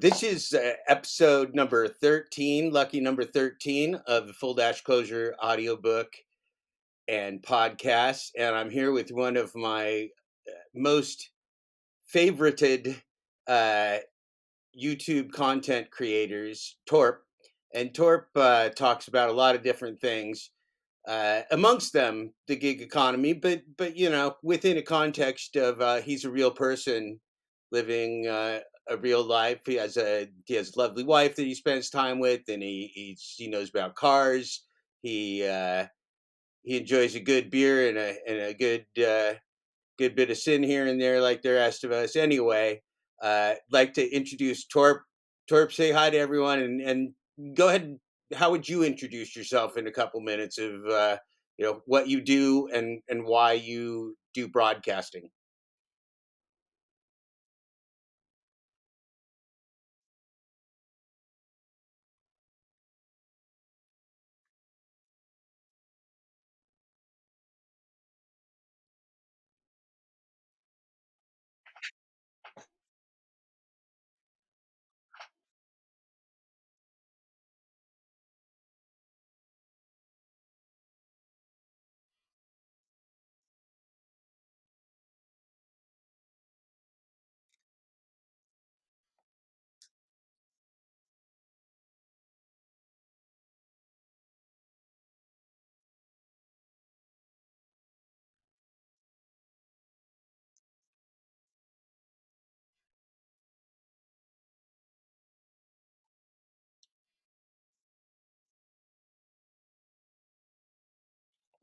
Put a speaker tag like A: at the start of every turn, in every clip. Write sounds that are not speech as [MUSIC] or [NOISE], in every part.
A: This is uh, episode number 13, lucky number 13 of the Full Dashclosure audiobook and podcast. And I'm here with one of my uh, most favorited uh, YouTube content creators, Torp. And Torp uh, talks about a lot of different things, uh, amongst them the gig economy, but but you know within a context of uh, he's a real person living uh, a real life. He has a he has a lovely wife that he spends time with, and he he's, he knows about cars. He uh, he enjoys a good beer and a and a good uh, good bit of sin here and there, like the rest of us. Anyway, uh, like to introduce Torp. Torp, say hi to everyone, and and go ahead. How would you introduce yourself in a couple minutes of uh, you know what you do and and why you do broadcasting?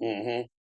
A: Hmm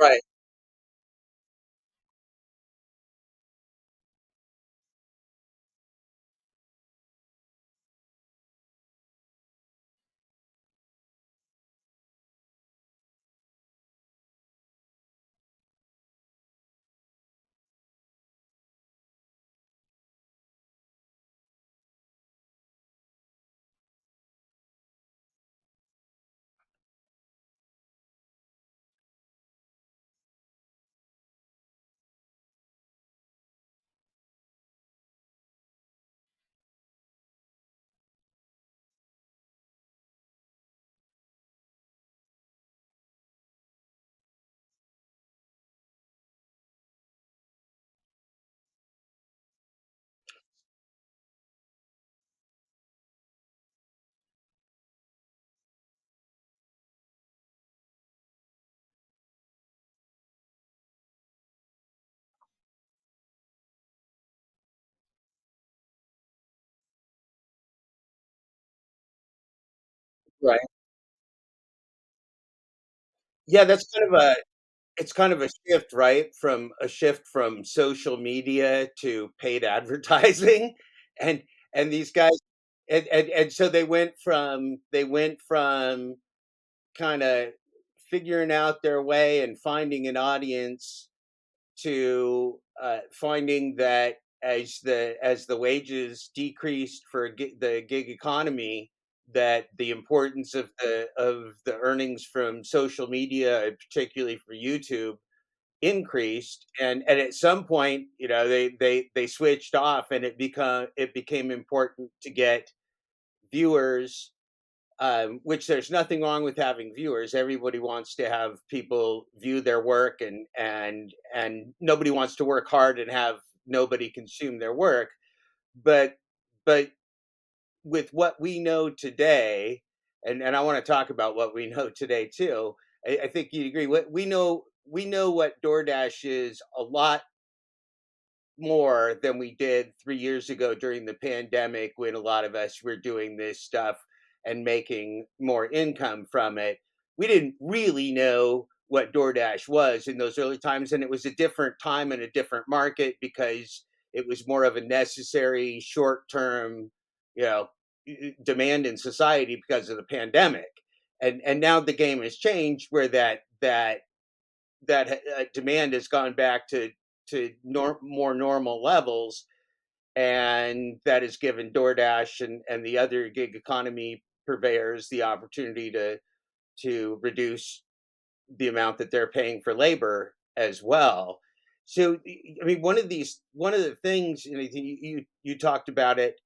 A: Right. Right. Yeah, that's kind of a it's kind of a shift, right? From a shift from social media to paid [LAUGHS] advertising, and and these guys and and and so they went from they went from kinda figuring out their way and finding an audience to, uh, finding that as the as the wages decreased for gi the gig economy, that the importance of the of the earnings from social media, particularly for YouTube, increased, and and at some point, you know, they they they switched off and it become it became important to get viewers, um, which there's nothing wrong with having viewers. Everybody wants to have people view their work and and and nobody wants to work hard and have nobody consume their work. But but with what we know today, and and I wanna talk about what we [LAUGHS] know today too, I I think you'd agree, what we know we know what DoorDash is a lot more than we did 3 years ago during the pandemic when a lot of us were doing this stuff and making more income from it. We didn't really know what DoorDash was in those early times, and it was a different time and a different market because it was more of a necessary short-term, you know, demand in society because of the pandemic. And and now the game has changed where that that that uh, demand has gone back to to nor more normal levels, and that has given DoorDash and and the other gig economy purveyors the opportunity to to reduce the amount that they're paying for labor as well. So, i mean, one of these one of the things, I think you you you talked about it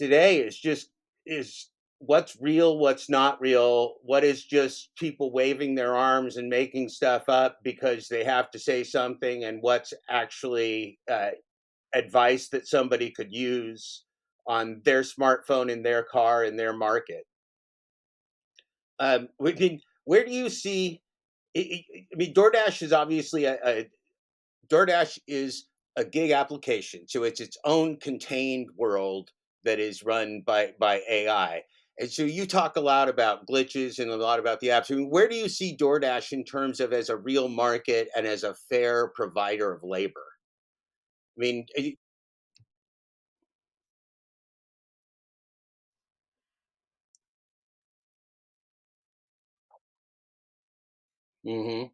A: today is just is what's real, what's not real, what is just people waving their arms and making stuff up because they have to say something, and what's actually, uh, advice that somebody could use on their smartphone, in their car, in their market. Um, we can where do you see I I I mean, DoorDash is obviously a a DoorDash is a gig application, so it's its own contained world that is run by by AI. And so you talk a lot about glitches and a lot about the apps. I mean, where do you see DoorDash in terms of as a real market and as a fair provider of labor? I mean, y Mhm.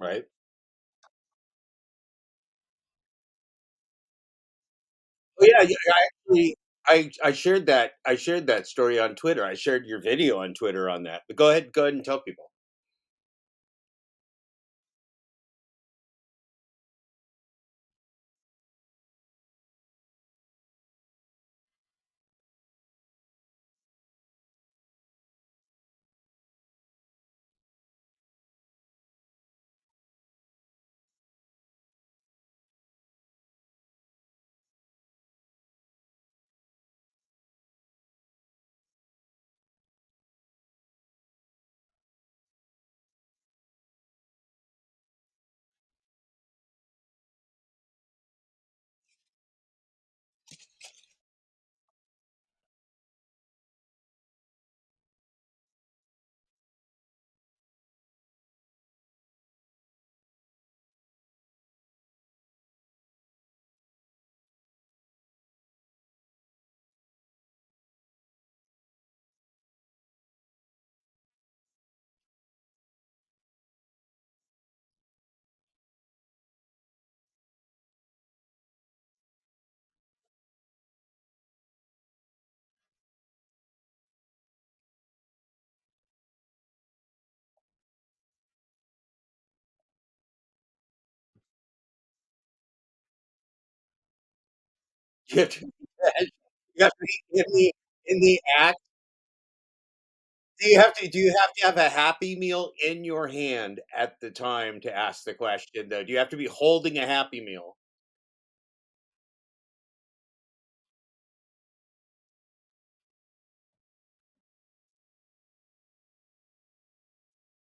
A: Right. Oh, yeah, yeah, I actually I I shared that I shared that story on Twitter. I shared your video on Twitter on that. But go ahead go ahead and tell people. You have to [LAUGHS] you have to be in the in the act do you have to do you have to have a Happy Meal in your hand at the time to ask the question, though? Do you have to be holding a Happy Meal?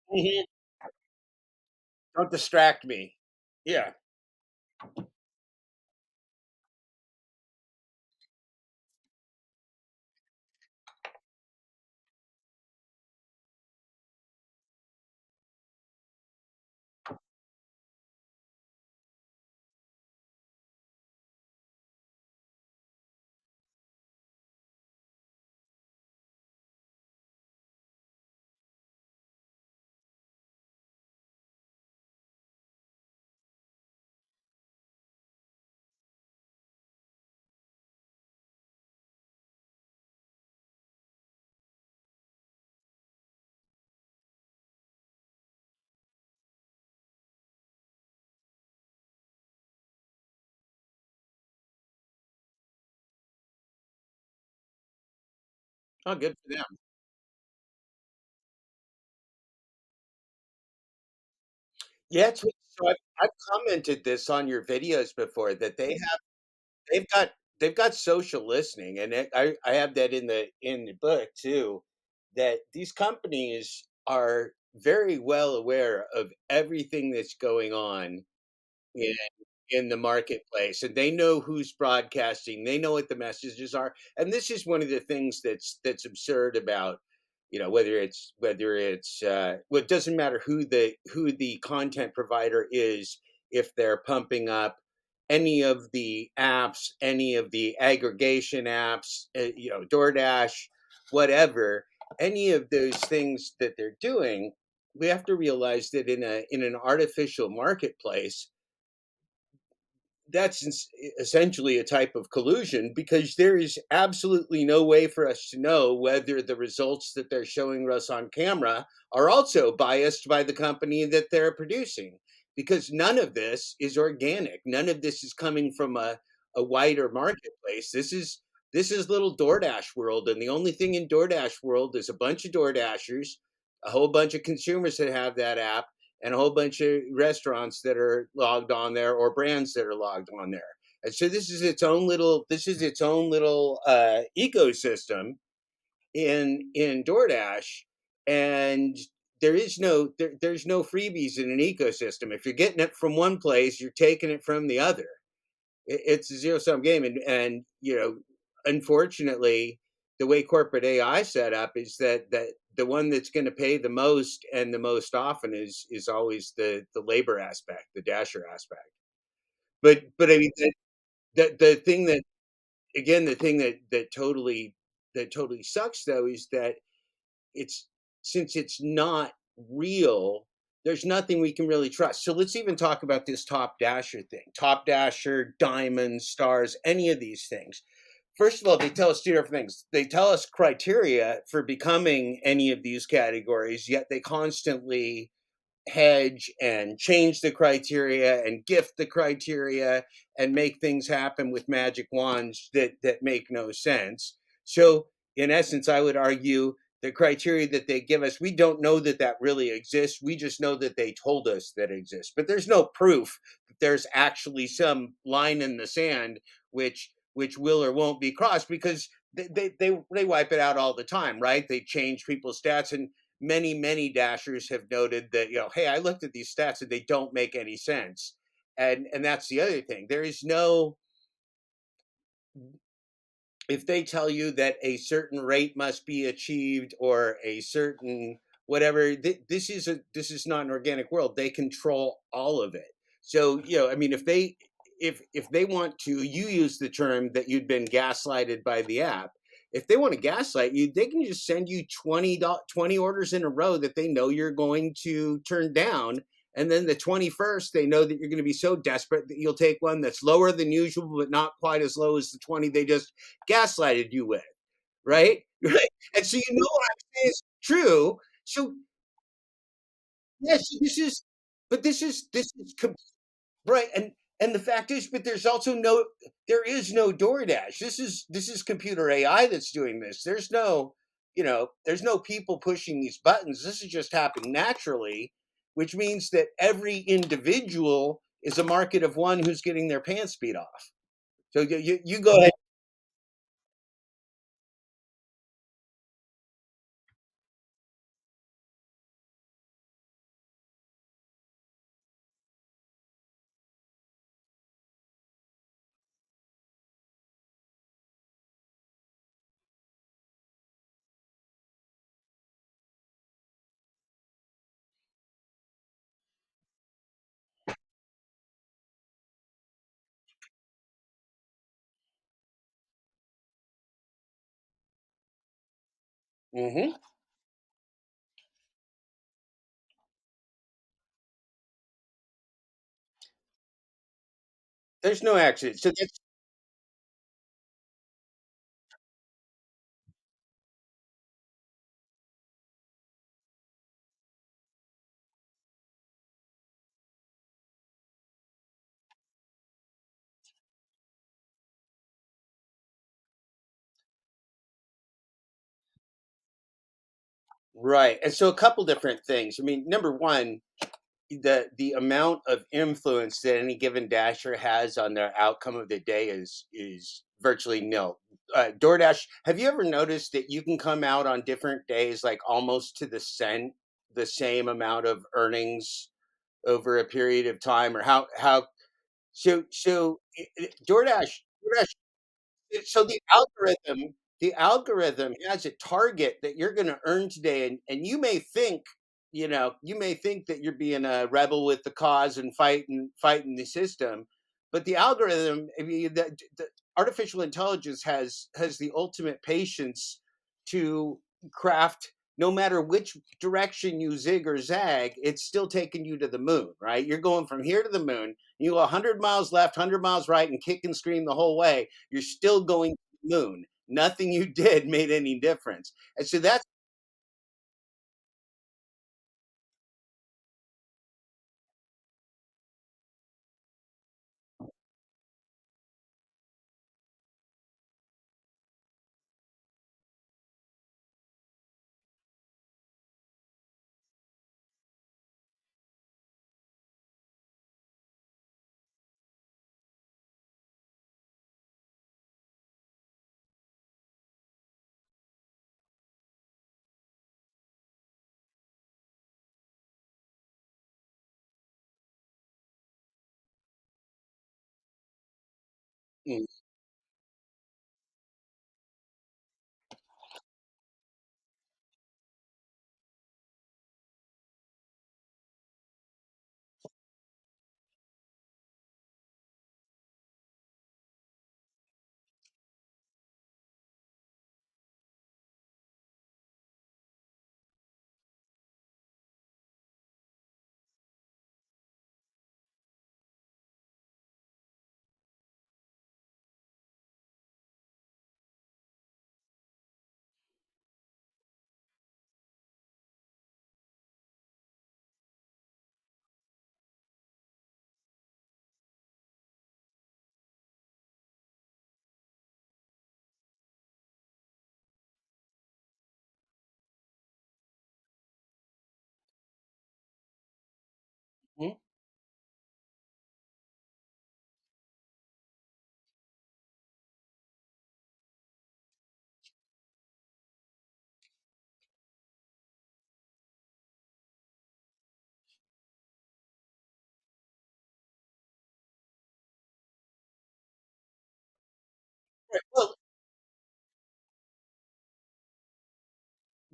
A: Mhm. Don't distract me. Yeah. Oh, good for them. Yeah, it's so I've I've commented this on your videos before that they mm-hmm. have they've got they've got social listening, and it I I have that in the in the book too, that these companies are very well aware of everything that's going on in in the marketplace, and they know who's broadcasting, they know what the messages are, and this is one of the things that's that's absurd about, you know, whether it's whether it's, uh well, it doesn't matter who the who the content provider is, if they're pumping up any of the apps, any of the aggregation apps, uh, you know, DoorDash, whatever, any of those things that they're doing, we have to realize that in a in an artificial marketplace that's essentially a type of collusion because there is absolutely no way for us to know whether the results that they're showing us on camera are also biased by the company that they're producing because none of this is organic. None of this is coming from a, a wider marketplace. This is this is little DoorDash world and the only thing in DoorDash world is a bunch of DoorDashers a whole bunch of consumers that have that app and a whole bunch of restaurants that are logged on there or brands that are logged on there. And so this is its own little this is its own little uh, ecosystem in in DoorDash, and there is no there, there's no freebies in an ecosystem. If you're getting it from one place, you're taking it from the other. It, it's a zero sum game, and and you know, unfortunately, the way corporate AI set up is that that the one that's going to pay the most and the most often is is always the the labor aspect, the dasher aspect. But but I mean the the, the thing that again the thing that that totally that totally sucks though is that it's since it's not real there's nothing we can really trust. So let's even talk about this top dasher thing. Top dasher, diamonds, stars, any of these things. First of all, they tell us two different things. They tell us criteria for becoming any of these categories, yet they constantly hedge and change the criteria and gift the criteria and make things happen with magic wands that that make no sense. So in essence, I would argue the criteria that they give us, we don't know that that really exists. We just know that they told us that exists. But there's no proof that there's actually some line in the sand which which will or won't be crossed because they, they they they wipe it out all the time, right? They change people's stats and many many dashers have noted that you know hey i looked at these stats and they don't make any sense. And and that's the other thing. There is no if they tell you that a certain rate must be achieved or a certain whatever th- this is a this is not an organic world. They control all of it. So you know i mean if they if if they want to you use the term that you'd been gaslighted by the app. If they want to gaslight you they can just send you 20 20 orders in a row that they know you're going to turn down and then the 21st they know that you're going to be so desperate that you'll take one that's lower than usual but not quite as low as the 20 they just gaslighted you with right? [LAUGHS] Right? And so you know what i'm saying is true. So yes this is but this is this is right and and the fact is but there's also no there is no DoorDash. This is this is computer AI that's doing this. There's no, you know, there's no people pushing these buttons. This is just happening naturally, which means that every individual is a market of one who's getting their pants beat off. So you you, you go ahead. Hmm There's no accident. So that's right. And so a couple different things. I mean, number one, the the amount of influence that any given dasher has on their outcome of the day is is virtually nil. Uh, DoorDash, have you ever noticed that you can come out on different days like almost to the cent the same amount of earnings over a period of time or how how so so DoorDash DoorDash so the algorithm the algorithm has a target that you're going to earn today and, and you may think you know you may think that you're being a rebel with the cause and fighting fighting the system but the algorithm I mean, the, the artificial intelligence has has the ultimate patience to craft no matter which direction you zig or zag it's still taking you to the moon right you're going from here to the moon you go 100 miles left 100 miles right and kick and scream the whole way you're still going to the moon. Nothing you [LAUGHS] did made any difference. And so that's mm,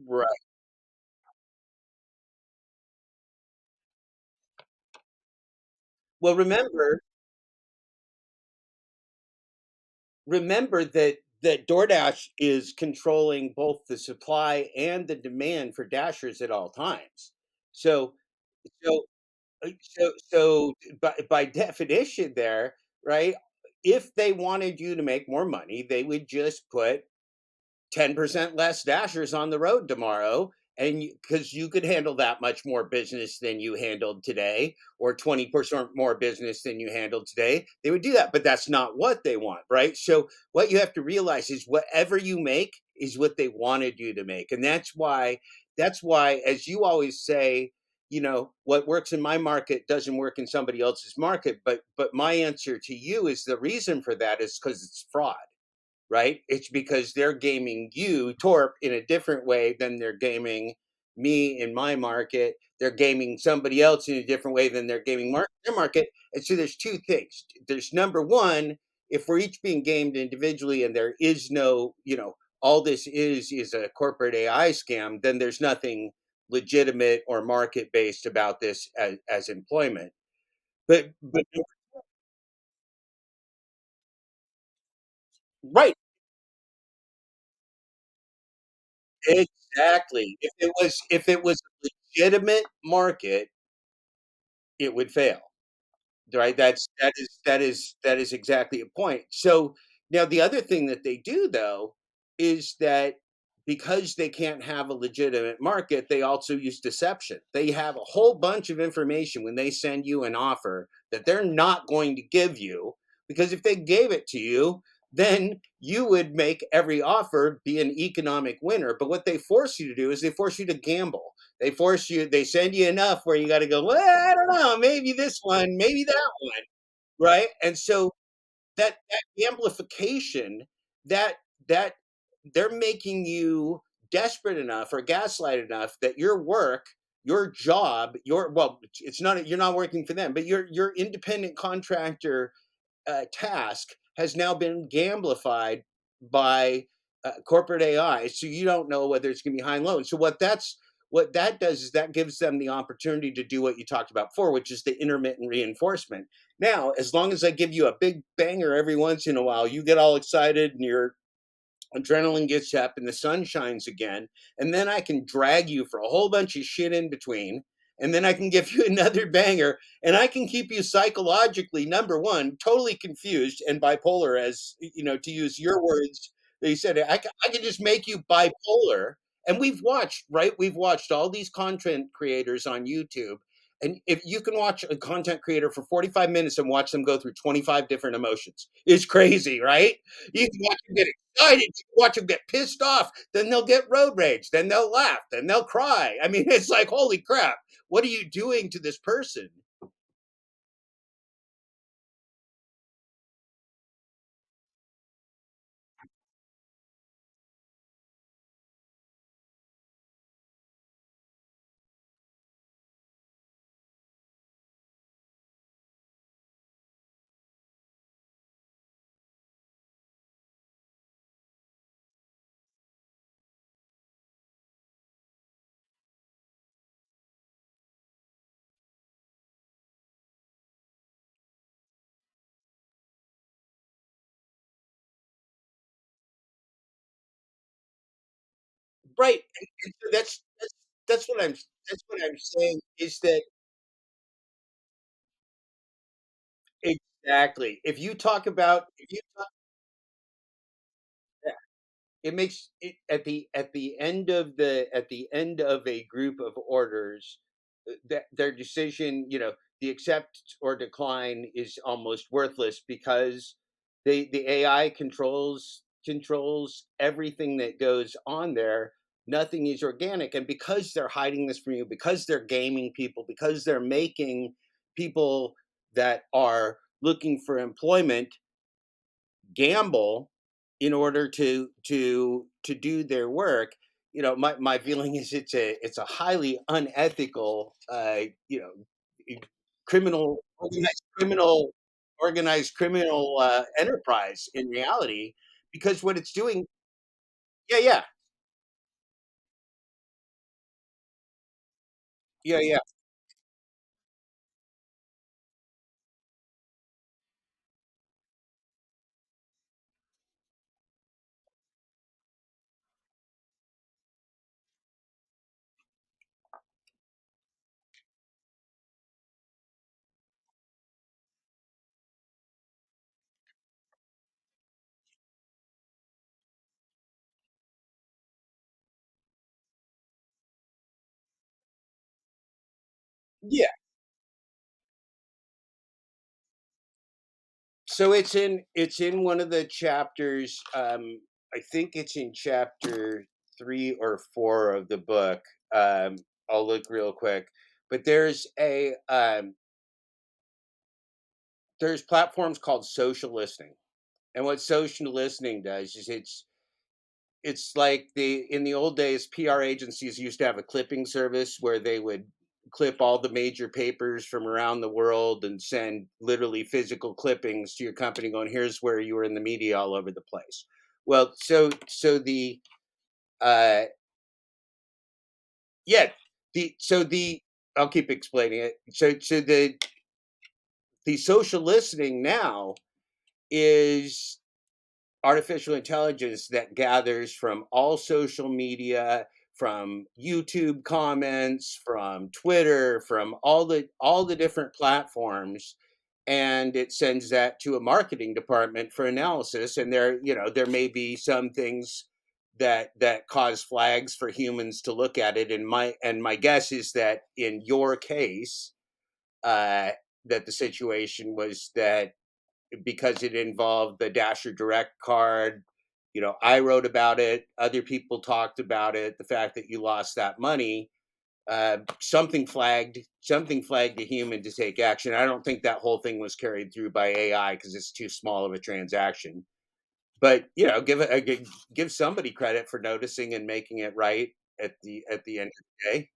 A: Right. Well, remember remember that that DoorDash is controlling both the supply and the demand for Dashers at all times. So so uh, so so by by definition there, right? If they wanted you to make more money, they would just put 10% less dashers on the road tomorrow and because you, you could handle that much more business than you handled today or 20% more business than you handled today they would do that but that's not what they want right? So what you have to realize is whatever you make is what they wanted you to make and that's why that's why as you always say you know what works in my market doesn't work in somebody else's market but but my answer to you is the reason for that is because it's fraud right? It's because they're gaming you, Torp, in a different way than they're gaming me in my market. They're gaming somebody else in a different way than they're gaming mar- their market. And so there's two things. There's number one, if we're each being gamed individually and there is no, you know, all this is is a corporate AI scam, then there's nothing legitimate or market based about this as, as employment. But but right, exactly. If it was if it was a legitimate market, it would fail. Right? That's that is that is that is exactly a point. So, now the other thing that they do though is that because they can't have a legitimate market, they also use deception. They have a whole bunch of information when they send you an offer that they're not going to give you because if they gave it to you, then you would make every offer be an economic winner. But what they force you to do is they force you to gamble. They force you, they send you enough where you got to go, well, I don't know, maybe this one, maybe that one, right? And so that that amplification, that that they're making you desperate enough or gaslight enough that your work, your job, your well, it's not you're not working for them, but your your independent contractor uh, task has now been gamblified by uh, corporate AI. So you don't know whether it's going to be high and low. And so what that's what that does is that gives them the opportunity to do what you talked about before, which is the intermittent reinforcement. Now, as long as I give you a big banger every once in a while, you get all excited and you're adrenaline gets up and the sun shines again and then i can drag you for a whole bunch of shit in between and then i can give you [LAUGHS] another banger and i can keep you psychologically number one totally confused and bipolar as you know to use your words they said i, I can just make you bipolar. And we've watched right? We've watched all these content creators on youtube and if you can watch a content creator for 45 minutes and watch them go through 25 different emotions it's crazy right? You can watch them get excited, you can watch them get pissed off, then they'll get road rage, then they'll laugh, then they'll cry. I mean, [LAUGHS] it's like, holy crap, what are you doing to this person? Right. And, and so that's that's that's what I'm that's what I'm saying is that exactly. If you talk about if you talk it makes it at the at the end of the at the end of a group of orders uh, that their decision you know the accept or decline is almost worthless because they the ai controls controls everything that goes on there nothing is organic and because they're hiding this from you because they're gaming people because they're making people that are looking for employment gamble in order to to to do their work you know my, my feeling is it's a it's a highly unethical uh you know criminal organized criminal organized criminal uh, enterprise in reality because what it's doing yeah yeah Yeah, yeah. Yeah. So it's in it's in one of the chapters. Um, I think it's in chapter three or four of the book. Um, I'll look real quick. But there's a um, there's platforms called social listening, and what social listening does is it's it's like the in the old days PR agencies used to have a clipping service where they would clip all the major papers from around the world and send literally physical clippings to your company going here's where you were in the media all over the place. Well, so so the uh yeah, the so the I'll keep explaining it. So so the the social listening now is artificial intelligence that gathers from all social media from youtube comments from twitter from all the all the different platforms and it sends that to a marketing department for analysis and there you know there may be some things that that cause flags for humans to look at it and my and my guess is that in your case uh that the situation was that because it involved the Dasher Direct card. You know, I wrote about it. Other people talked about it. The fact that you lost that money, uh, something flagged, something flagged a human to take action. I don't think that whole thing was carried through by AI because it's too small of a transaction. But you know, give it give somebody credit for noticing and making it right at the at the end of the day.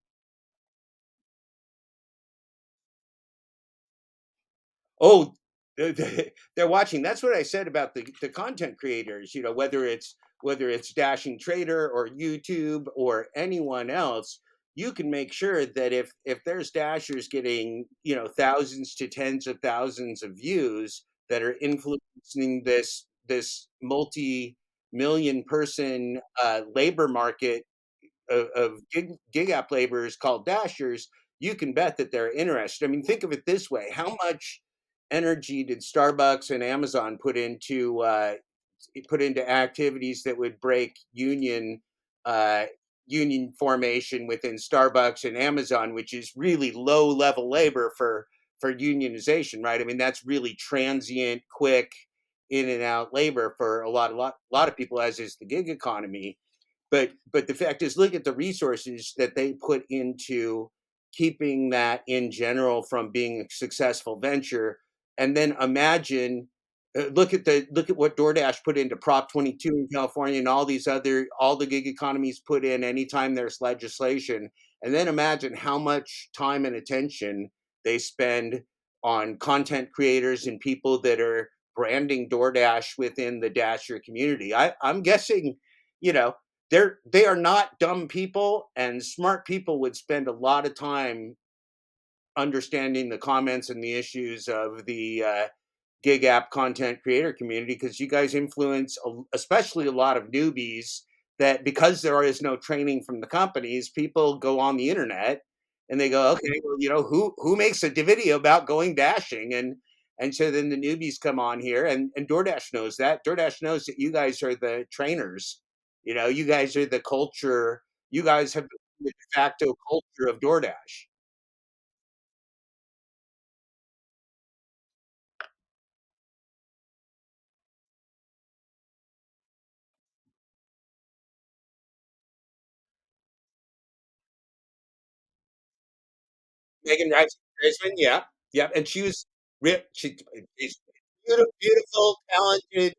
A: Oh, [LAUGHS] they're watching. That's what I said about the the content creators, you know, whether it's whether it's Dashing Trader or YouTube or anyone else, you can make sure that if if there's dashers getting, you know, thousands to tens of thousands of views that are influencing this this multi-million person uh, labor market of, of gig, gig app laborers called dashers, you can bet that they're interested. I mean, think of it this way: how much energy did Starbucks and Amazon put into uh, put into activities that would break union uh, union formation within Starbucks and Amazon, which is really low level labor for for unionization, right? I mean, that's really transient, quick, in and out labor for a lot, a lot, a lot of people, as is the gig economy but but the fact is look at the resources that they put into keeping that in general from being a successful venture and then imagine uh, look at the look at what DoorDash put into Prop 22 in California and all these other all the gig economies put in anytime there's legislation and then imagine how much time and attention they spend on content creators and people that are branding DoorDash within the Dasher community. I, I'm guessing, you know, they're they are not dumb people and smart people would spend a lot of time understanding the comments and the issues of the uh, gig app content creator community because you guys influence especially a lot of newbies that because there is no training from the companies people go on the internet and they go okay well you know who who makes a video about going dashing? And and so then the newbies come on here and and DoorDash knows that. DoorDash knows that you guys are the trainers. You know you guys are the culture you guys have the de facto culture of DoorDash Megan Rice Reisman, yeah, yeah, and she was re she she's beautiful, beautiful, talented.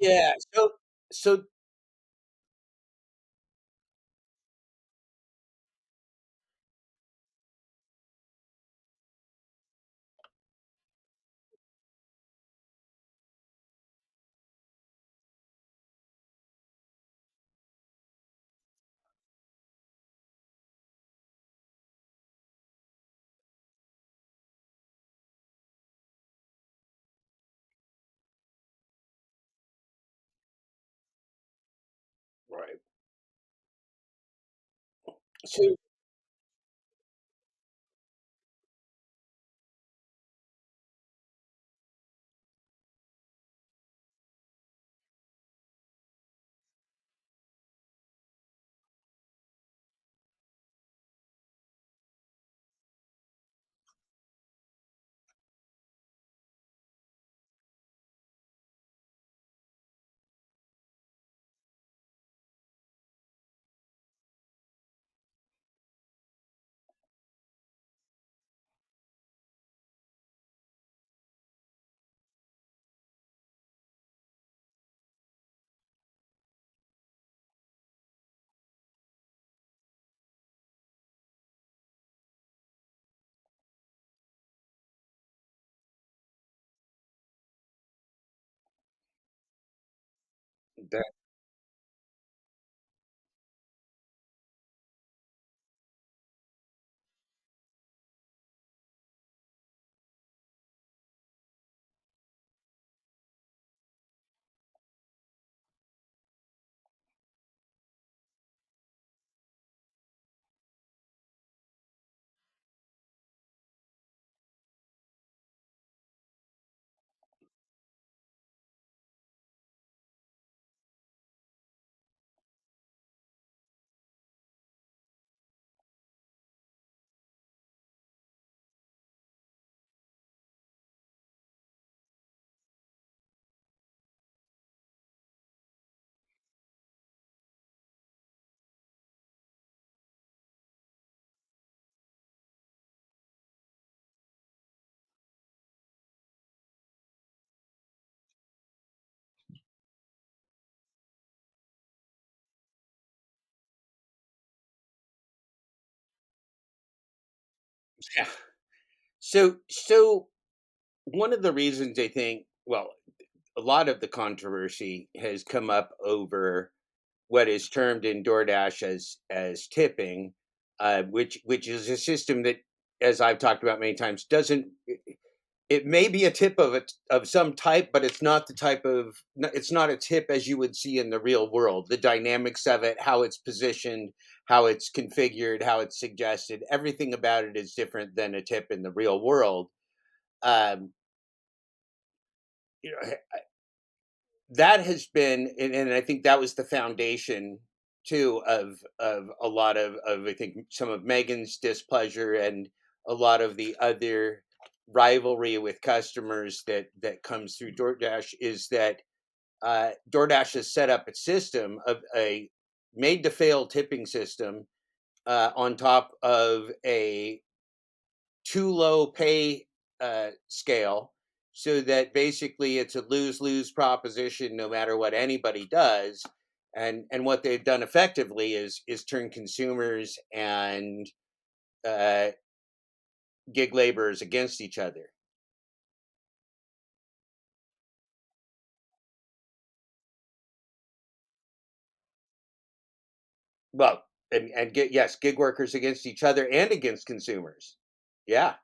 A: Yeah, so so So that yeah. So so one of the reasons I think well, a lot of the controversy has come up over what is termed in DoorDash as as tipping, uh, which which is a system that, as I've talked about many times, doesn't. It, may be a tip of it of some type, but it's not the type of. It's not a tip as you would see in the real world. The dynamics of it, how it's positioned, how it's configured, how it's suggested, everything about it is different than a tip in the real world. Um, you know, that has been and, and I think that was the foundation too of of a lot of of I think some of Megan's displeasure and a lot of the other rivalry with customers that that comes through DoorDash is that uh, DoorDash has set up a system of a made to fail tipping system uh, on top of a too low pay uh, scale so that basically it's a lose lose proposition no matter what anybody does. And and what they've done effectively is is turn consumers and uh, gig laborers against each other well and and get yes gig workers against each other and against consumers. Yeah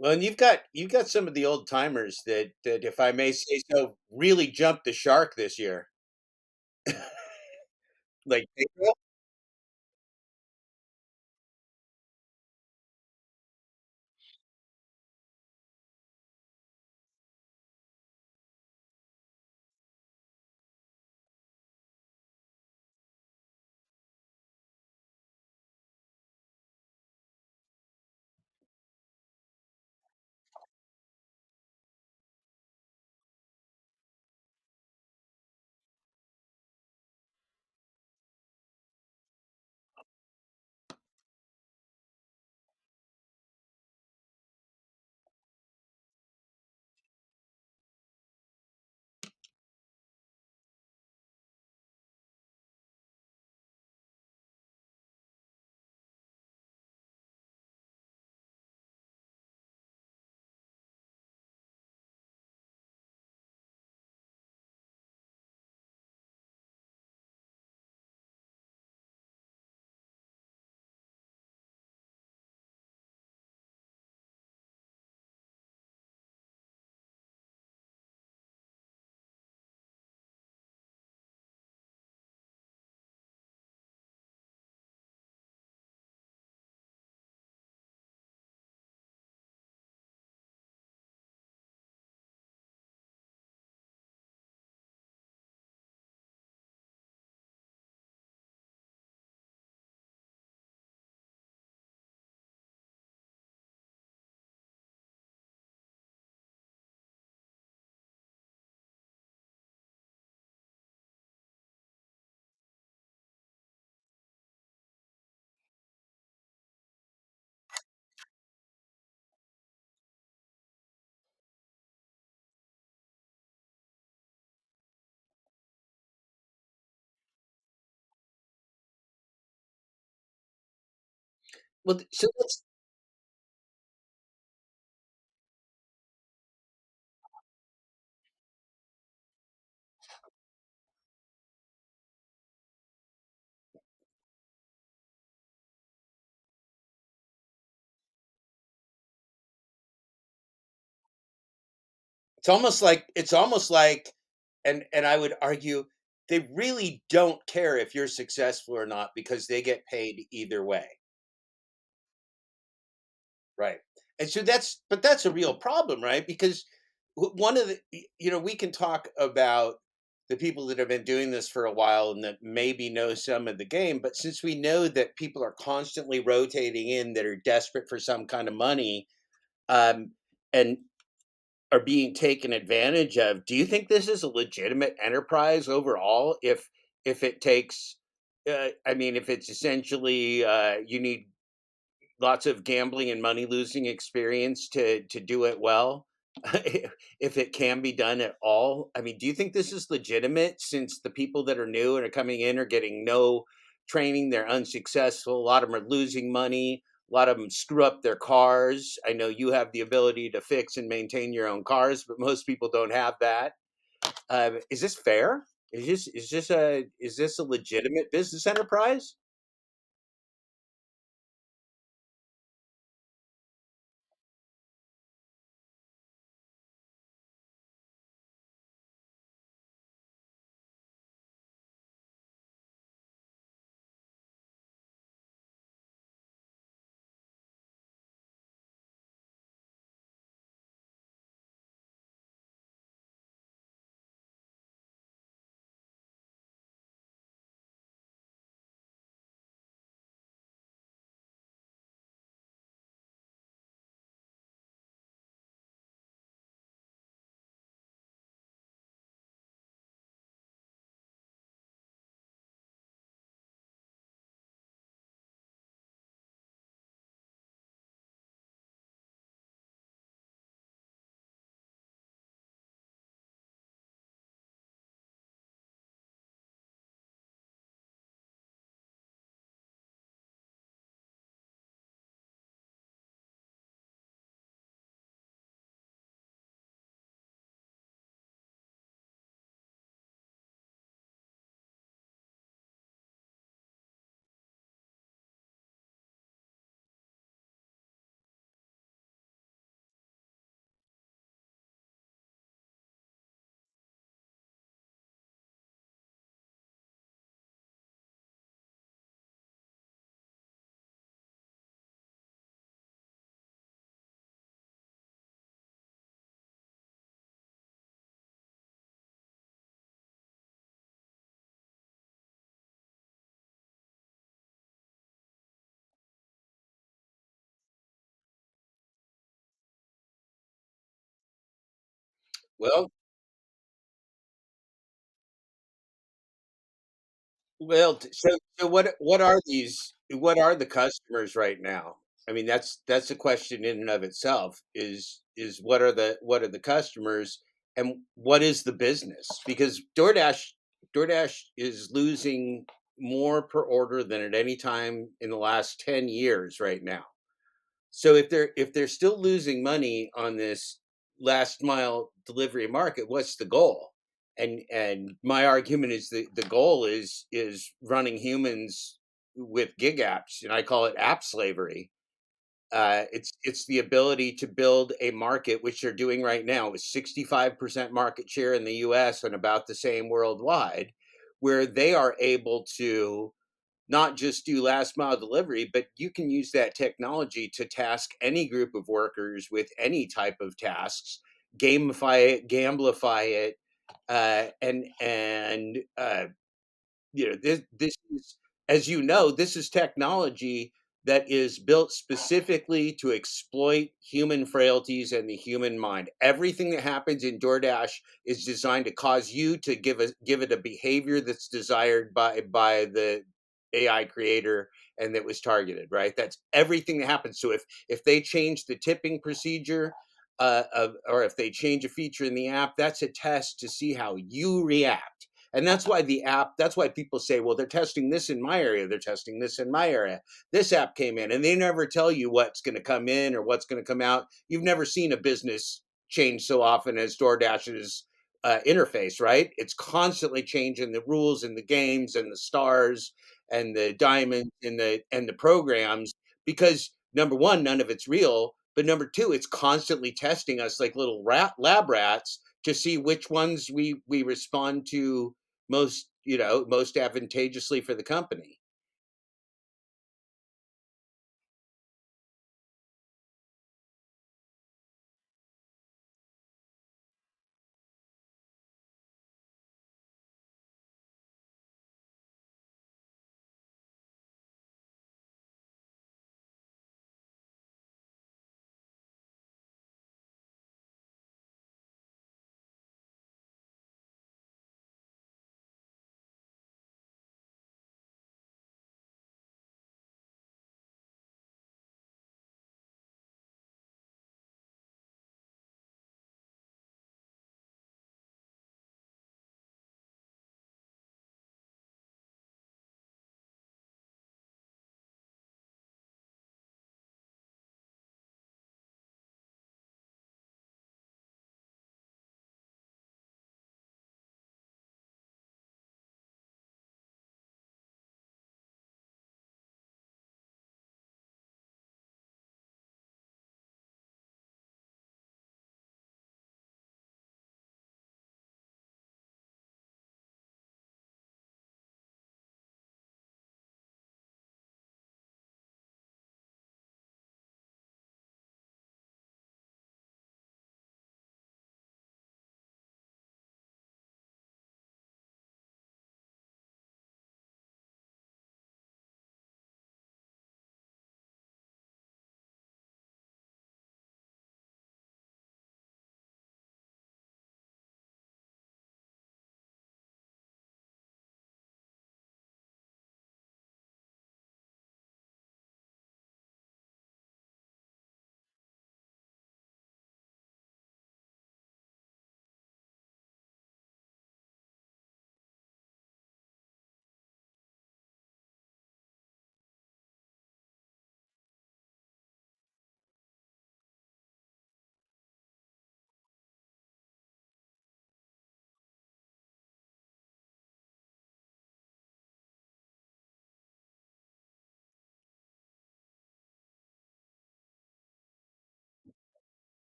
A: well and you've got you've got some of the old timers that that if i may say so really jumped the shark this year. [LAUGHS] Like Well, so it's almost like it's almost like and and I would argue they really don't care if you're successful or not because they get paid either way. Right. And so that's but that's a real problem, right? Because one of the you know, we can talk about the people that have been doing this for a while and that maybe know some of the game, but since we know that people are constantly rotating in that are desperate for some kind of money, um, and are being taken advantage of. Do you think this is a legitimate enterprise overall? If if it takes, uh, I mean, if it's essentially uh, you need lots of gambling and money losing experience to to do it well, [LAUGHS] if it can be done at all. I mean, do you think this is legitimate since the people that are new and are coming in are getting no training, they're unsuccessful, a lot of them are losing money, a lot of them screw up their cars. I know you have the ability to fix and maintain your own cars, but most people don't have that. Uh, is this fair? Is this is this a is this a legitimate business enterprise? Well, Well, so so what what are these what are the customers right now? I mean, that's that's a question in and of itself, is is what are the what are the customers and what is the business? Because DoorDash DoorDash is losing more per order than at any time in the last 10 years right now. So if they're if they're still losing money on this last mile delivery market, what's the goal? And and my argument is that the goal is is running humans with gig apps, and I call it app slavery. Uh, it's it's the ability to build a market, which they're doing right now, with 65% market share in the U.S. and about the same worldwide, where they are able to not just do last mile delivery, but you can use that technology to task any group of workers with any type of tasks, gamify it, gamblify it, uh, and and uh, you know this this is as you know this is technology that is built specifically to exploit human frailties and the human mind. Everything that happens in DoorDash is designed to cause you to give a give it a behavior that's desired by by the AI creator and that was targeted right that's everything that happens so if if they change the tipping procedure uh, of, or if they change a feature in the app that's a test to see how you react And that's why the app, that's why people say, well, they're testing this in my area, they're testing this in my area. This app came in, and they never tell you what's going to come in or what's going to come out. You've never seen a business change so often as DoorDash's uh, interface, right? It's constantly changing the rules and the games and the stars and the diamonds mm-hmm. and the and the programs because number one, none of it's real, but number two, it's constantly testing us like little rat lab rats to see which ones we we respond to most, you know, most advantageously for the company.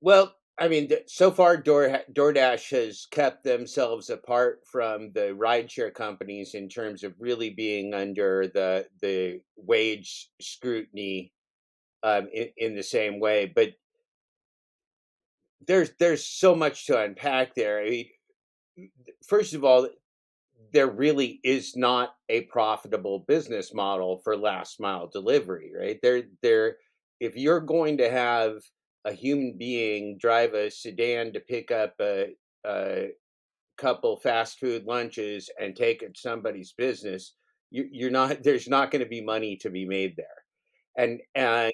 A: Well, I mean, so far, Door DoorDash has kept themselves apart from the rideshare companies in terms of really being under the the wage scrutiny um, in, in the same way. But there's there's so much to unpack there. I mean, first of all, there really is not a profitable business model for last mile delivery, right? There, there. If you're going to have a human being drive a sedan to pick up a, a couple fast food lunches and take it somebody's business, you, you're not. [LAUGHS] There's not going to be money to be made there, and and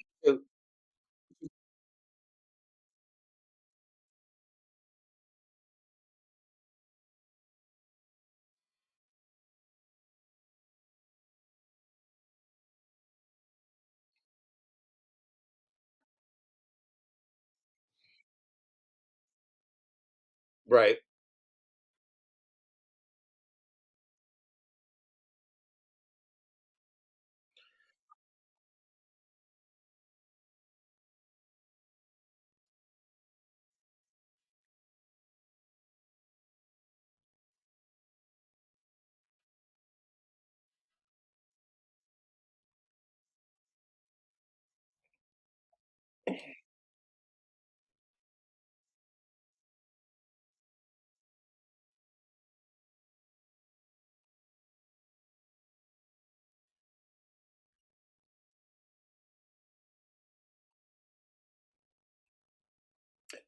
A: right.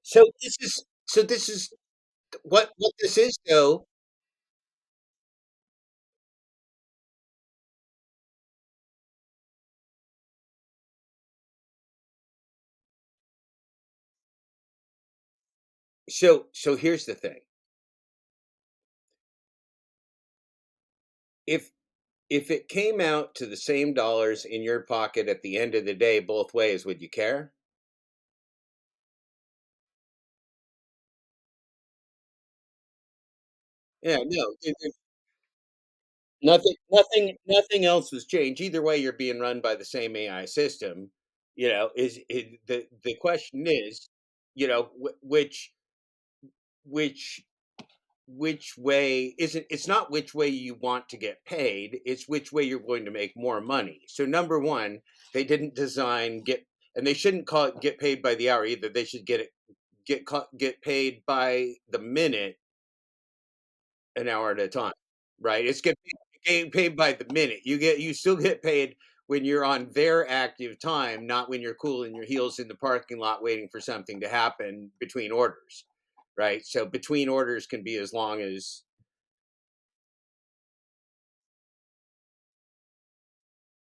A: So this is so this is what what this is though so so here's the thing. If if it came out to the same dollars in your pocket at the end of the day both ways, would you care? Yeah, no, it, it- nothing nothing nothing else has changed. Either way, you're being run by the same AI system. You know, is it, the the question is, you know, wh- which which which way isn't it's not which way you want to get paid it's which way you're going to make more money so number one they didn't design get and they shouldn't call it get paid by the hour either they should get it get get paid by the minute an hour at a time right it's [LAUGHS] getting paid, paid by the minute you get you still get paid when you're on their active time not when you're cooling your heels in the parking lot waiting for something to happen between orders right so between orders can be as long as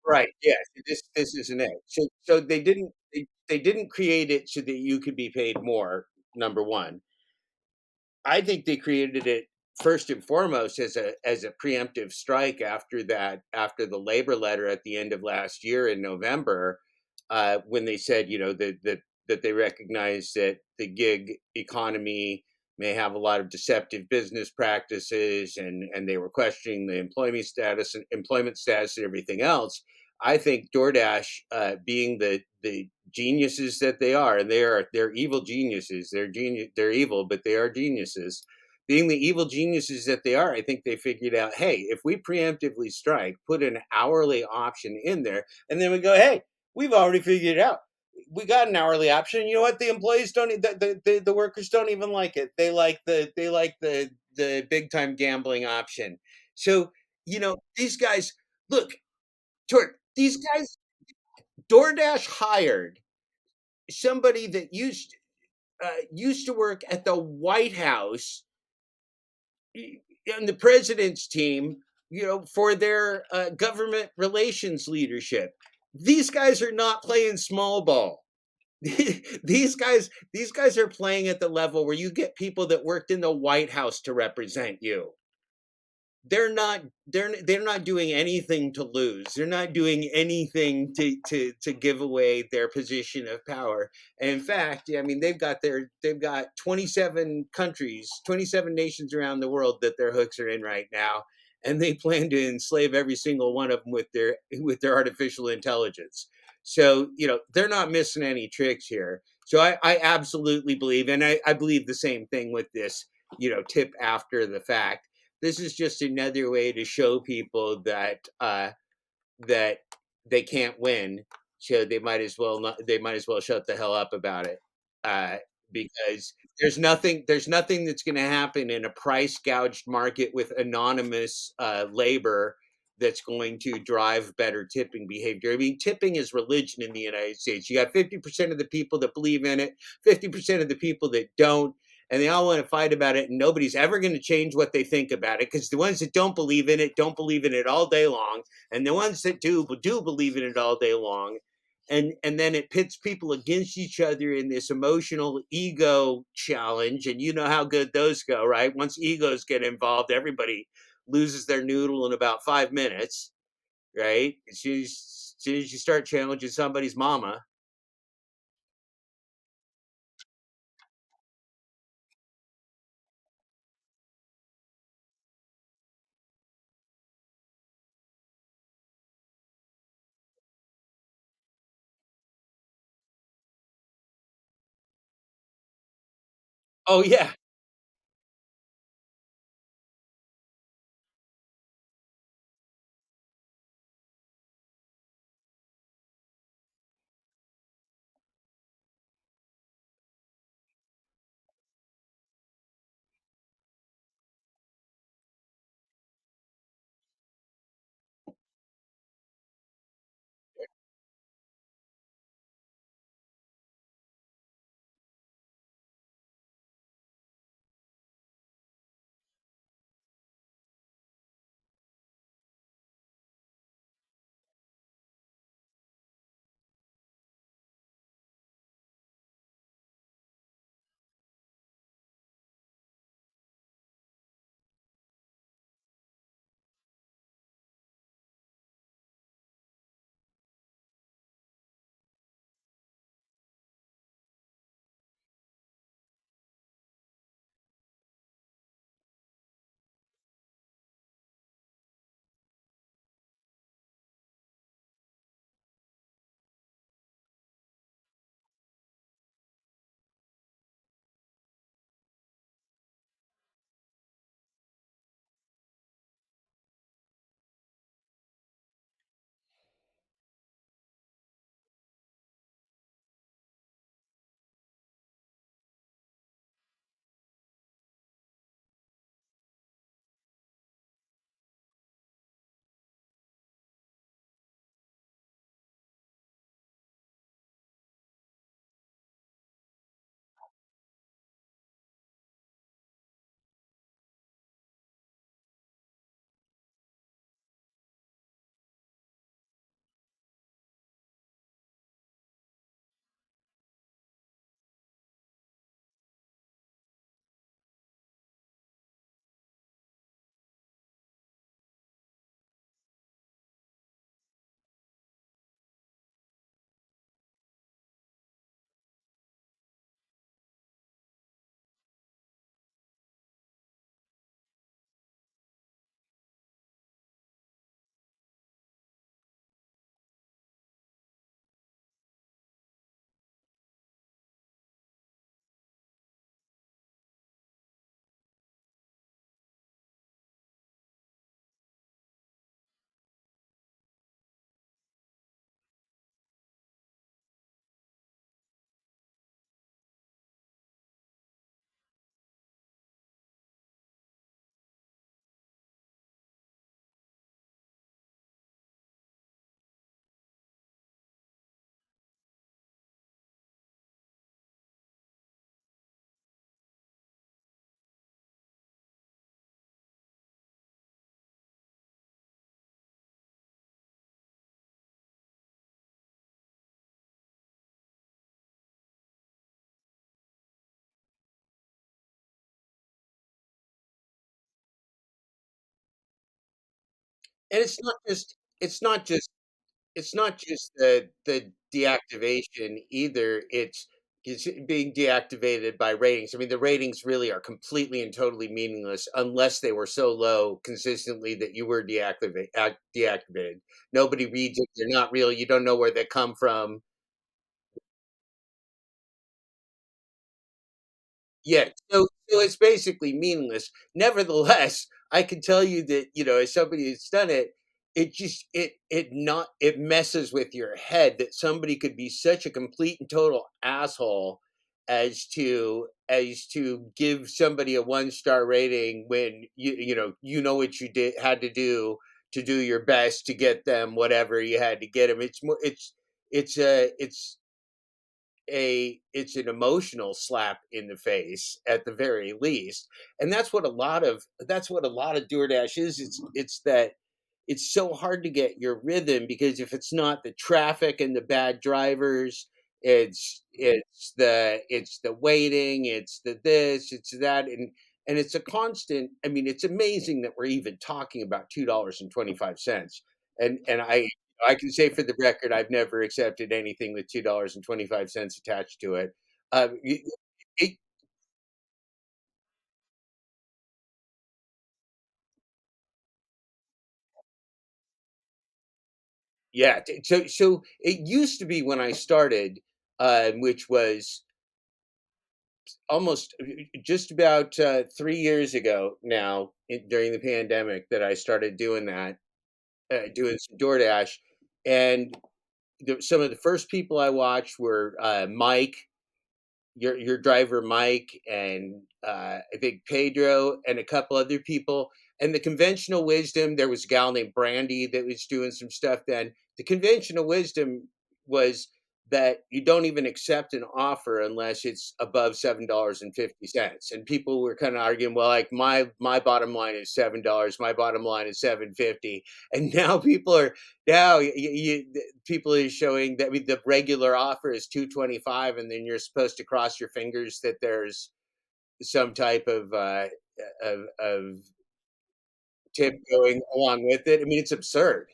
A: Right, yes, this this isn't it. So so they didn't they they didn't create it so that you could be paid more, number 1. I think they created it first and foremost as a as a preemptive strike after that after the labor letter at the end of last year in November, uh, when they said, you know, that that that they recognize that the gig economy may have a lot of deceptive business practices and and they were questioning the employment status and employment status and everything else. I think DoorDash, uh, being the the geniuses that they are, and they are they're evil geniuses. They're genius. They're evil, but they are geniuses. Being the evil geniuses that they are, I think they figured out, hey, if we preemptively strike, put an hourly option in there, and then we go, hey, we've already figured it out. We got an hourly option. You know what? The employees don't. The, the, the, the workers don't even like it. They like the they like the the big time gambling option. So you know these guys. Look, Torp, these guys DoorDash hired somebody that used uh, used to work at the White House and the president's team, you know, for their uh, government relations leadership. These guys are not playing small ball. [LAUGHS] these guys, these guys are playing at the level where you get people that worked in the White House to represent you they're not they're they're not doing anything to lose. They're not doing anything to to to give away their position of power. And in fact, I mean they've got their they've got 27 countries, 27 nations around the world that their hooks are in right now and they [LAUGHS] plan to enslave every single one of them with their with their artificial intelligence. So, you know, they're not missing any tricks here. So I, I absolutely believe, and I, I believe the same thing with this, you know, tip after the fact this is just another way to show people that uh, that they can't win, so they might as well not. They might as well shut the hell up about it, uh, because there's nothing. There's nothing that's going to happen in a price gouged market with anonymous uh, labor that's going to drive better tipping behavior. I mean, tipping is religion in the United States. You got 50% of the people that believe in it, 50% of the people that don't and they all want to fight about it and nobody's ever going to change what they think about it because the ones that don't believe in it don't believe in it all day long and the ones that do do believe in it all day long and and then it pits people against each other in this emotional ego challenge and you know how good those go right? Once egos get involved everybody loses their noodle in about five minutes right? As soon as, as soon as you start challenging somebody's mama oh yeah And it's not just it's not just it's not just the the deactivation either, it's it's being deactivated by ratings. I mean, the ratings really are completely and totally meaningless unless they were so low consistently that you were deactivate act deactivated. Nobody reads it, they're not real, you don't know where they come from. Yeah, so so it's basically meaningless. Nevertheless, I can tell you that, you know, as somebody who's done it, it just it it not it messes with your head that somebody could be such a complete and total asshole as to as to give somebody a one-star rating when you you know, you know what you did had to do to do your best to get them whatever you had to get 'em. It's more it's it's a it's a it's an emotional slap in the face at the very least, and that's what a lot of that's what a lot of DoorDash is. It's it's that it's so hard to get your rhythm because if it's not the traffic and the bad drivers, it's it's the it's the waiting, it's the this, it's that, and and it's a constant. I mean, it's amazing that we're even talking about $2.25, and and I I can say for the record, I've never accepted anything with $2.25 attached to it. Um, y it Yeah, so so it used to be when I started, uh, which was almost just about, uh, 3 years ago now, in during the pandemic that I started doing that, uh, doing some DoorDash, and the some of the first people I watched were, uh, Mike your your driver Mike and uh, I think Pedro and a couple other people. And the conventional wisdom, there was a gal named Brandy that was doing some stuff then. The conventional wisdom was that you don't even accept an offer unless it's above seven dollars and fifty cents. And people were kind of arguing, well, like my my bottom line is seven dollars, my bottom line is seven fifty, and [LAUGHS] now people are now you, you, people are showing that the regular offer is two twenty five, and then you're supposed to cross your fingers that there's some type of uh, of, of tip going along with it. I mean, it's absurd.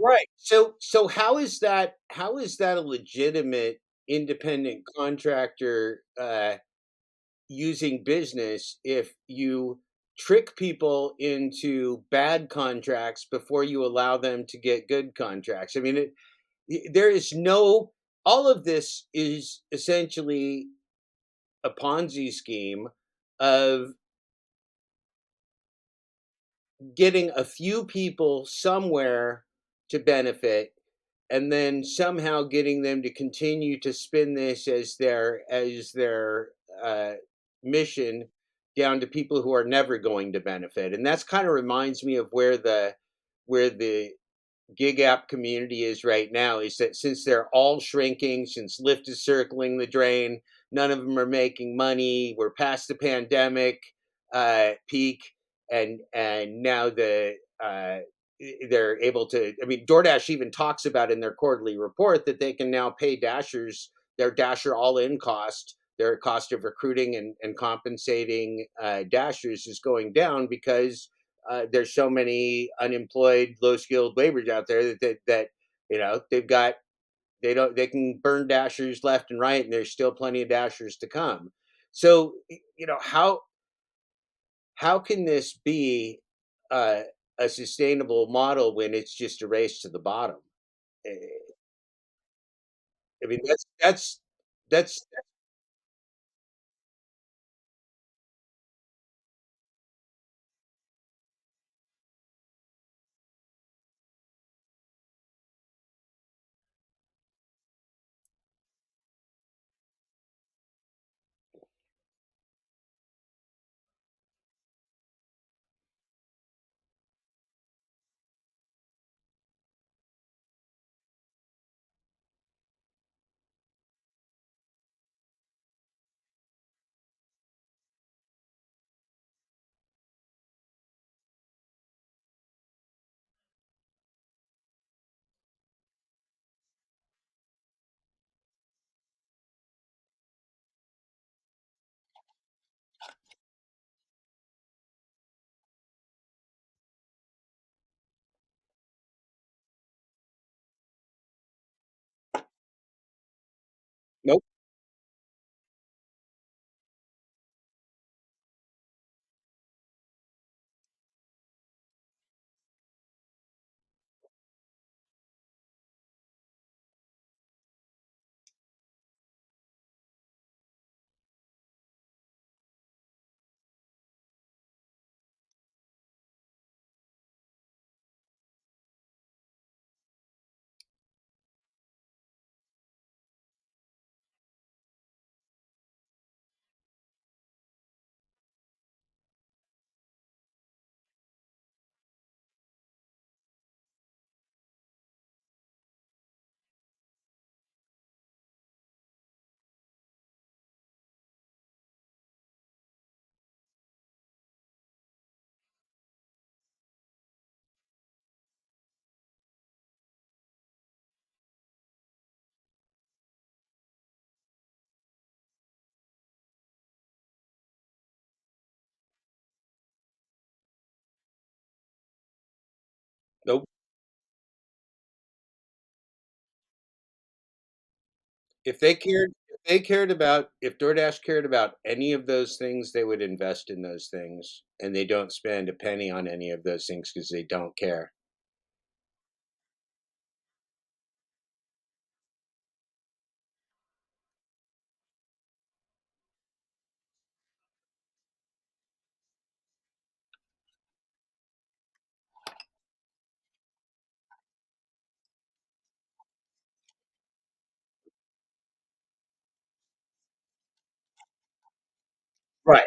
A: Right. So so how is that how is that a legitimate independent contractor uh using business if you trick people into bad contracts before you allow them to get good contracts? I mean, it, there is no all of this is essentially a Ponzi scheme of getting a few people somewhere to benefit and then somehow getting them to continue to spin this as their as their uh, mission down to people who are never going to benefit and that's kind of reminds me of where the where the gig app community is right now is that since they're all shrinking, since Lyft is circling the drain, none of them are making money. We're past the pandemic uh, peak, and and now the uh, they're able to. I mean, DoorDash even talks about in their quarterly report that they can now pay Dashers their Dasher all-in cost. Their cost of recruiting and, and compensating uh, Dashers is going down because uh, there's so many unemployed, low skilled laborers out there that, that that you know they've got they don't they can burn dashers left and right, and there's still plenty of dashers to come. So you know how how can this be uh, a sustainable model when it's just a race to the bottom. Eh, I mean, that's that's that's nope, nope. If they cared if they cared about if DoorDash cared about any of those things, they would invest in those things, and they don't spend a penny on any of those things because they don't care. Right.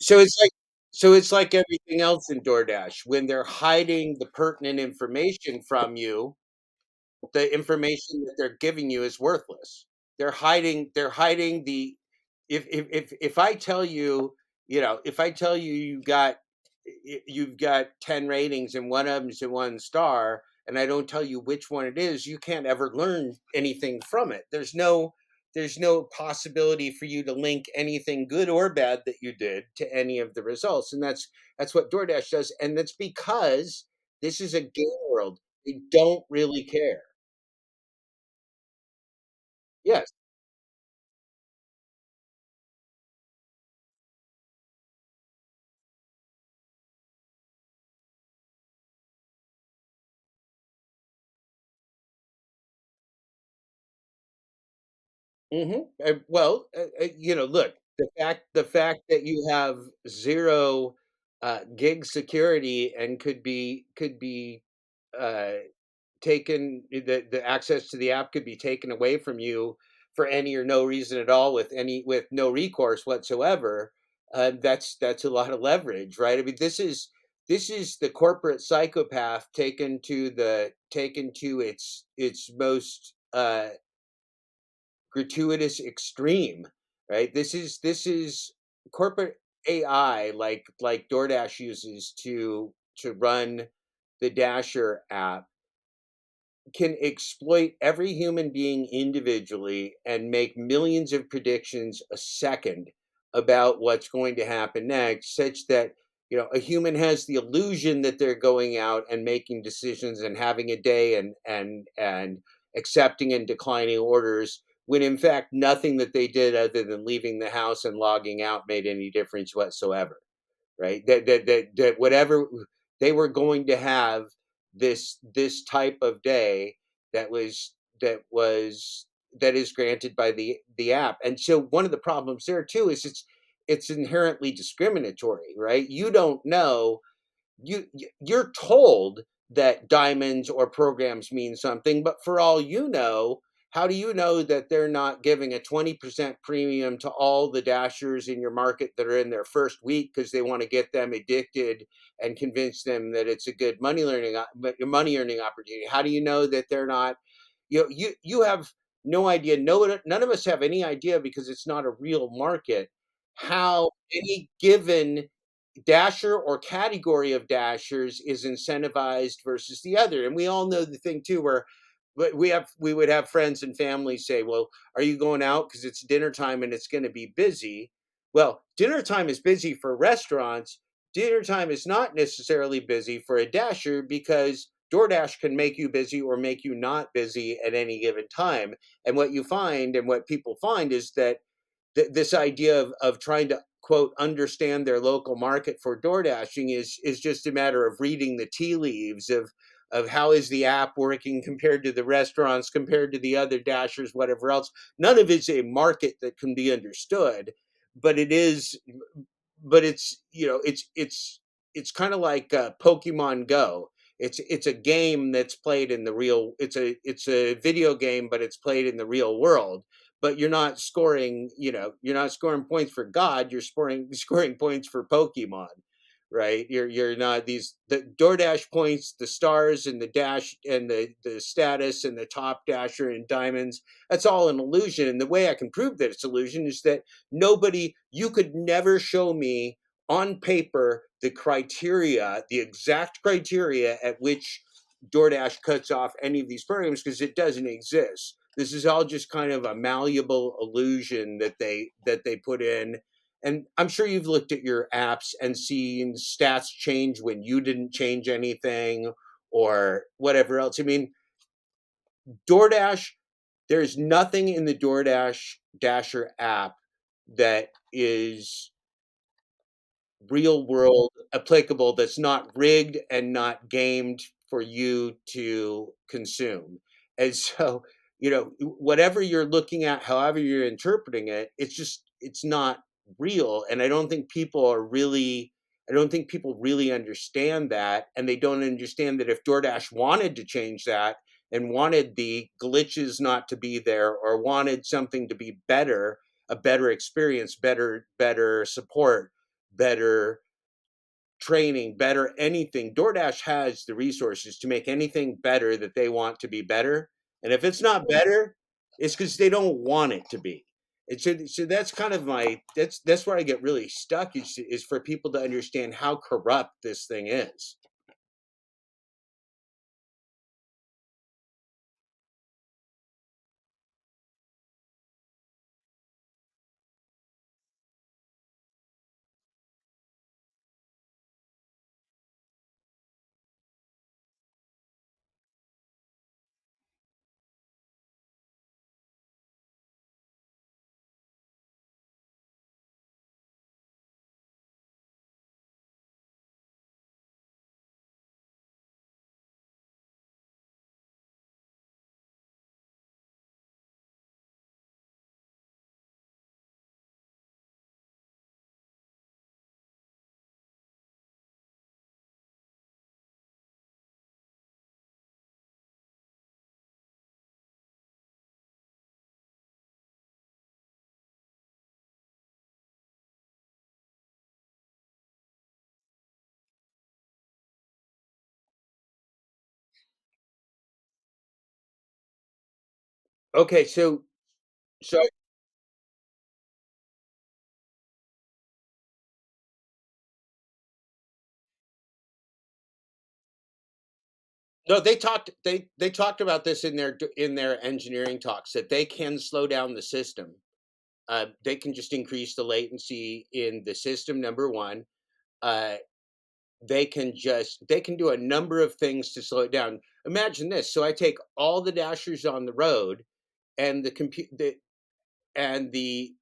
A: So it's like so it's like everything else in DoorDash. When they're hiding the pertinent information from you, the information that they're giving you is worthless. They're hiding they're hiding the if if if if I tell you, you know, if I tell you you got you've got 10 ratings and one of them's a one star and I don't tell you which one it is, you can't ever learn anything from it. There's no there's no possibility for you to link anything good or bad that you did to any of the results. And that's that's what DoorDash does. And that's because this is a game world. They don't really care. Yes. Mhm. Uh, well, uh, uh, you know, look, the fact the fact that you have 0, uh, gig security and could be could be, uh, taken eh, the the access to the app could be taken away from you for any or no reason at all with any with no recourse whatsoever, uh, that's that's a lot of leverage, right? I mean, this is this is the corporate psychopath taken to the taken to its its most, uh gratuitous extreme, right? This is this is corporate AI like like DoorDash uses to to run the Dasher app can exploit every human being individually and make millions of predictions a second about what's going to happen next such that you know a human has the illusion that they're going out and making decisions and having a day and and and accepting and declining orders when in fact nothing that they did other than leaving the house and logging out made any difference whatsoever right? That that that, that whatever they were going to have this this type of day that was that was that is granted by the the app. And so one of the problems there too is it's it's inherently discriminatory, right? You don't know you you're told that diamonds or programs mean something, but for all you know, how do you know that they're not giving a 20% premium to all the dashers in your market that are in their first week because they want to get them addicted and convince them that it's a good money learning money earning opportunity? How do you know that they're not you know you you have no idea no none of us have any idea because it's not a real market how any given dasher or category of dashers is incentivized versus the other and we all know the thing too where but we have we would have friends and family say well are you going out? Because it's dinner time and it's going to be busy. Well dinner time is busy for restaurants. Dinner time is not necessarily busy for a dasher because DoorDash can make you busy or make you not busy at any given time. And what you find and what people find is that th- this idea of, of trying to quote understand their local market for door dashing is is just a matter of reading the tea leaves of of how is the app working compared to the restaurants compared to the other dashers whatever else. None of it's a market that can be understood but it is but it's you know it's it's it's kind of like uh, pokemon go. It's it's a game that's played in the real it's a it's a video game but it's played in the real world. But you're not scoring, you know, you're not scoring points for God, you're scoring [LAUGHS] scoring points for Pokemon, right? You're you're not these the DoorDash points, the stars and the dash and the the status and the top dasher and diamonds. That's all an illusion. And the way I can prove that it's illusion is that nobody you could never show me on paper the criteria, the exact criteria at which DoorDash cuts off any of these programs because it doesn't exist this is all just kind of a malleable illusion that they that they put in and i'm sure you've looked at your apps and seen stats change when you didn't change anything or whatever else. I mean doordash there's nothing in the doordash dasher app that is real world applicable that's not rigged and not gamed for you to consume. And [LAUGHS] so you know whatever you're looking at however you're interpreting it it's just it's not real and i don't think people are really i don't think people really understand that and they don't understand that if doordash wanted to change that and wanted the glitches not to be there or wanted something to be better a better experience better better support better training better anything doordash has the resources to make anything better that they want to be better and if it's not better, it's because they don't want it to be. And so, so that's kind of my that's that's where I get really stuck is is for people to understand how corrupt this thing is. Okay, so so no, they talked they they talked about this in their in their engineering talks that they can slow down the system. Uh, they can just increase the latency in the system. Number one, uh, they can just they can do a number of things to slow it down. Imagine this: so I take all the dashers on the road, and the compute the and the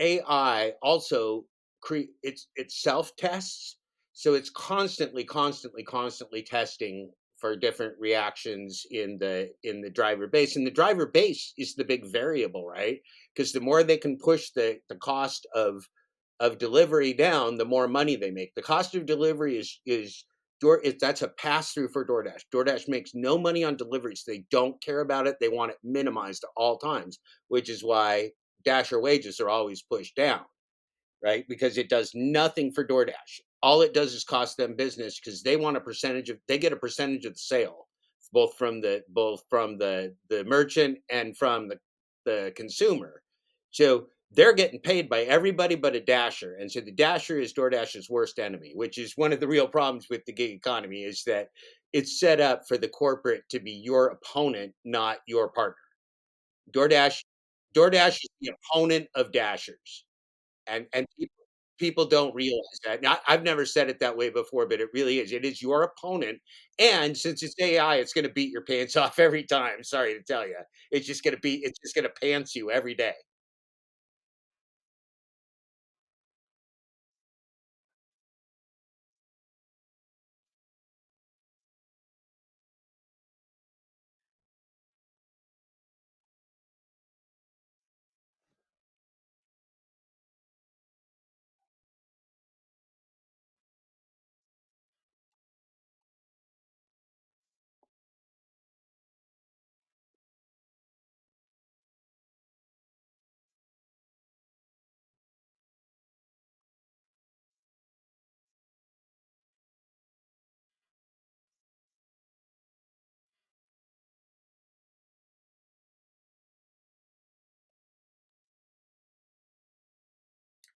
A: AI also cre- it's it self tests, so it's constantly, constantly, constantly testing for different reactions in the in the driver base, and the driver base is the big variable, right? Because the more they can push the the cost of of delivery down, the more money they make. The cost of delivery is is Door, it, that's a pass through for DoorDash. DoorDash makes no money on deliveries. They don't care about it. They want it minimized at all times, which is why Dasher wages are always pushed down, right? Because it does nothing for DoorDash. All it does is cost them business because they want a percentage of they get a percentage of the sale, both from the both from the the merchant and from the the consumer. So they're getting paid by everybody but a dasher and so the dasher is doordash's worst enemy which is one of the real problems with the gig economy is that it's set up for the corporate to be your opponent not your partner. Doordash doordash is the opponent of dashers and and people, don't realize that now, i've never said it that way before but it really is. It is your opponent and since it's ai it's going to beat your pants [LAUGHS] off every time sorry to tell you it's just going to be it's just going to pants you every day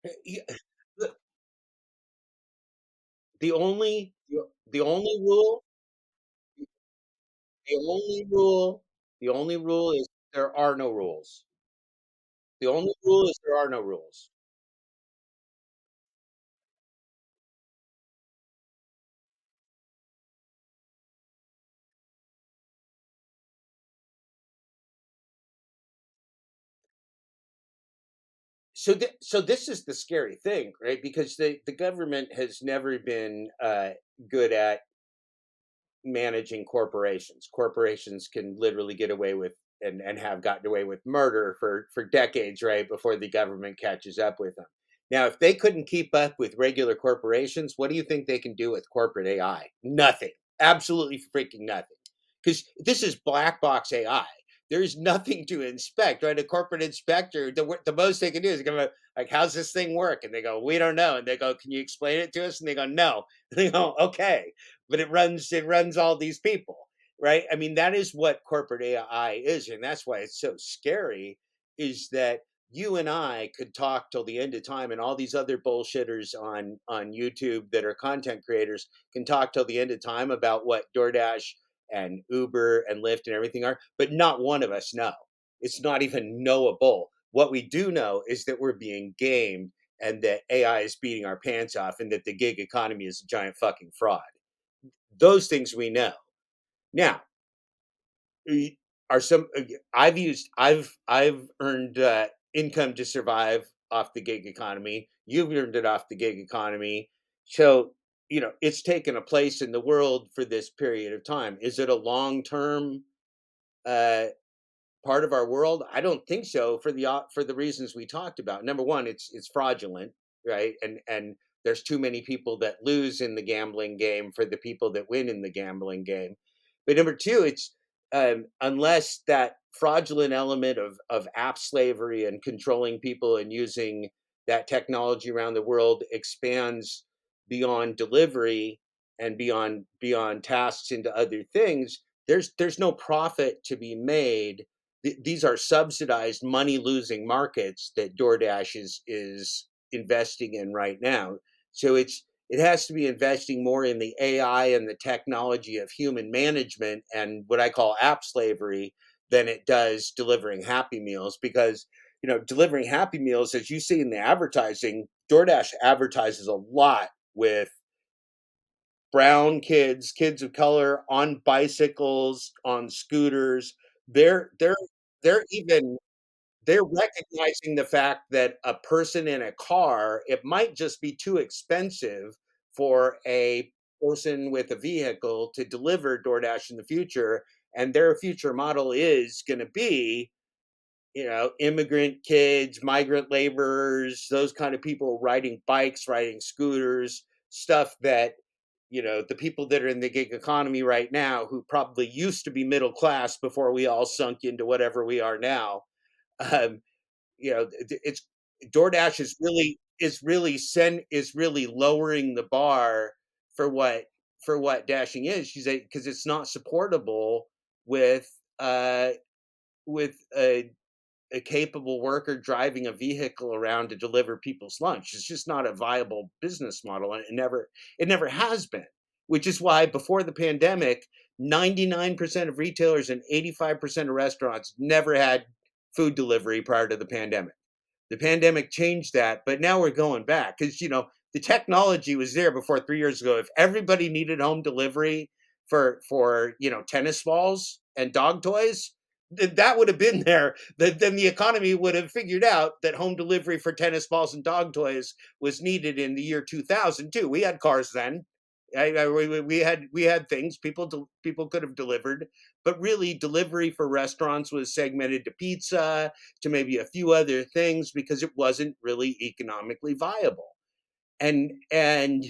A: Eh, yeah, the only the only rule the only rule the only rule is there are no rules. The only rule is there are no rules. So th so this is the scary thing, right? Because the the government has never been, uh, good at managing corporations. Corporations can literally get away with and and have gotten away with murder for for decades, right, before the government catches up with them. Now, if they couldn't keep up with regular corporations, what do you think they can do with corporate AI? Nothing. Absolutely freaking nothing. Because this is black box AI. There's nothing to inspect, right? A corporate inspector, the, the most they can do is go like, "How's this thing work?" And they go, "We don't know." And they go, "Can you explain it to us?" And they go, "No." And [LAUGHS] they go, "Okay." but it runs it runs all these people right i mean that is what corporate ai is and that's why it's so scary is that you and i could talk till the end of time and all these other bullshitters on on youtube that are content creators can talk till the end of time about what doordash and uber and lyft and everything are but not one of us know it's not even knowable what we do know is that we're being gamed and that ai is beating our pants off and that the gig economy is a giant fucking fraud those things we know. Now, are some uh, I've used I've I've earned uh, income to survive off the gig economy. You've earned it off the gig economy. So, you know, it's taken a place in the world for this period of time. Is it a long term uh, part of our world? I don't think so for the uh, for the reasons we talked about. Number one, it's it's fraudulent, right? And and there's too many people that lose in the gambling game for the people that win in the gambling game. But number two, it's um, unless that fraudulent element of of app slavery and controlling people and using that technology around the world expands beyond delivery and beyond beyond tasks into other things there's there's no profit to be made. Th- these are subsidized money losing markets that DoorDash is is investing in right now. So it's it has to be investing more in the AI and the technology of human management and what I call app slavery than it does delivering happy meals because you know delivering happy meals as you see in the advertising DoorDash advertises a lot with brown kids kids of color on bicycles on scooters they're they're they're even they're recognizing the fact that a person in a car, it might just be too expensive for a person with a vehicle to deliver DoorDash in the future. And their future model is going to be, you know, immigrant kids, migrant laborers, those kind of people riding bikes, riding scooters, stuff that, you know, the people that are in the gig economy right now, who probably used to be middle class before we all sunk into whatever we are now. Um, you know, it's DoorDash is really is really send is really lowering the bar for what for what dashing is. Because it's not supportable with uh with a a capable worker driving a vehicle around to deliver people's lunch. It's just not a viable business model, and it never it never has been. Which is why before the pandemic, 99% of retailers and 85% of restaurants never had food delivery prior to the pandemic. The pandemic changed that, but now we're going back because you know the technology was there before three years ago. If everybody needed home delivery for for you know tennis balls and dog toys, that would have been there. that Then the economy would have figured out that home delivery for tennis balls and dog toys was needed in the year 2000 too. We had cars then. I, I, we, we had we had things people people could have delivered, but really delivery for restaurants was segmented to pizza, to maybe a few other things because it wasn't really economically viable. And and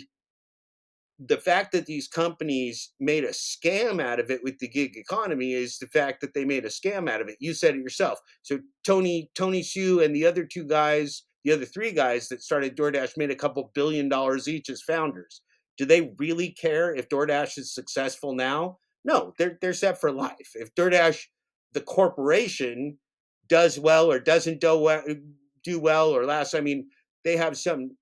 A: the fact that these companies made a scam out of it with the gig economy is the fact that they made a scam out of it. You said it yourself. So Tony Tony Xu and the other two guys, the other three guys that started DoorDash made a couple billion dollars each as founders. Do they really care if DoorDash is successful now? No, they're they're set for life. If DoorDash, the corporation, does well or doesn't do well, do well or last, I mean, they have some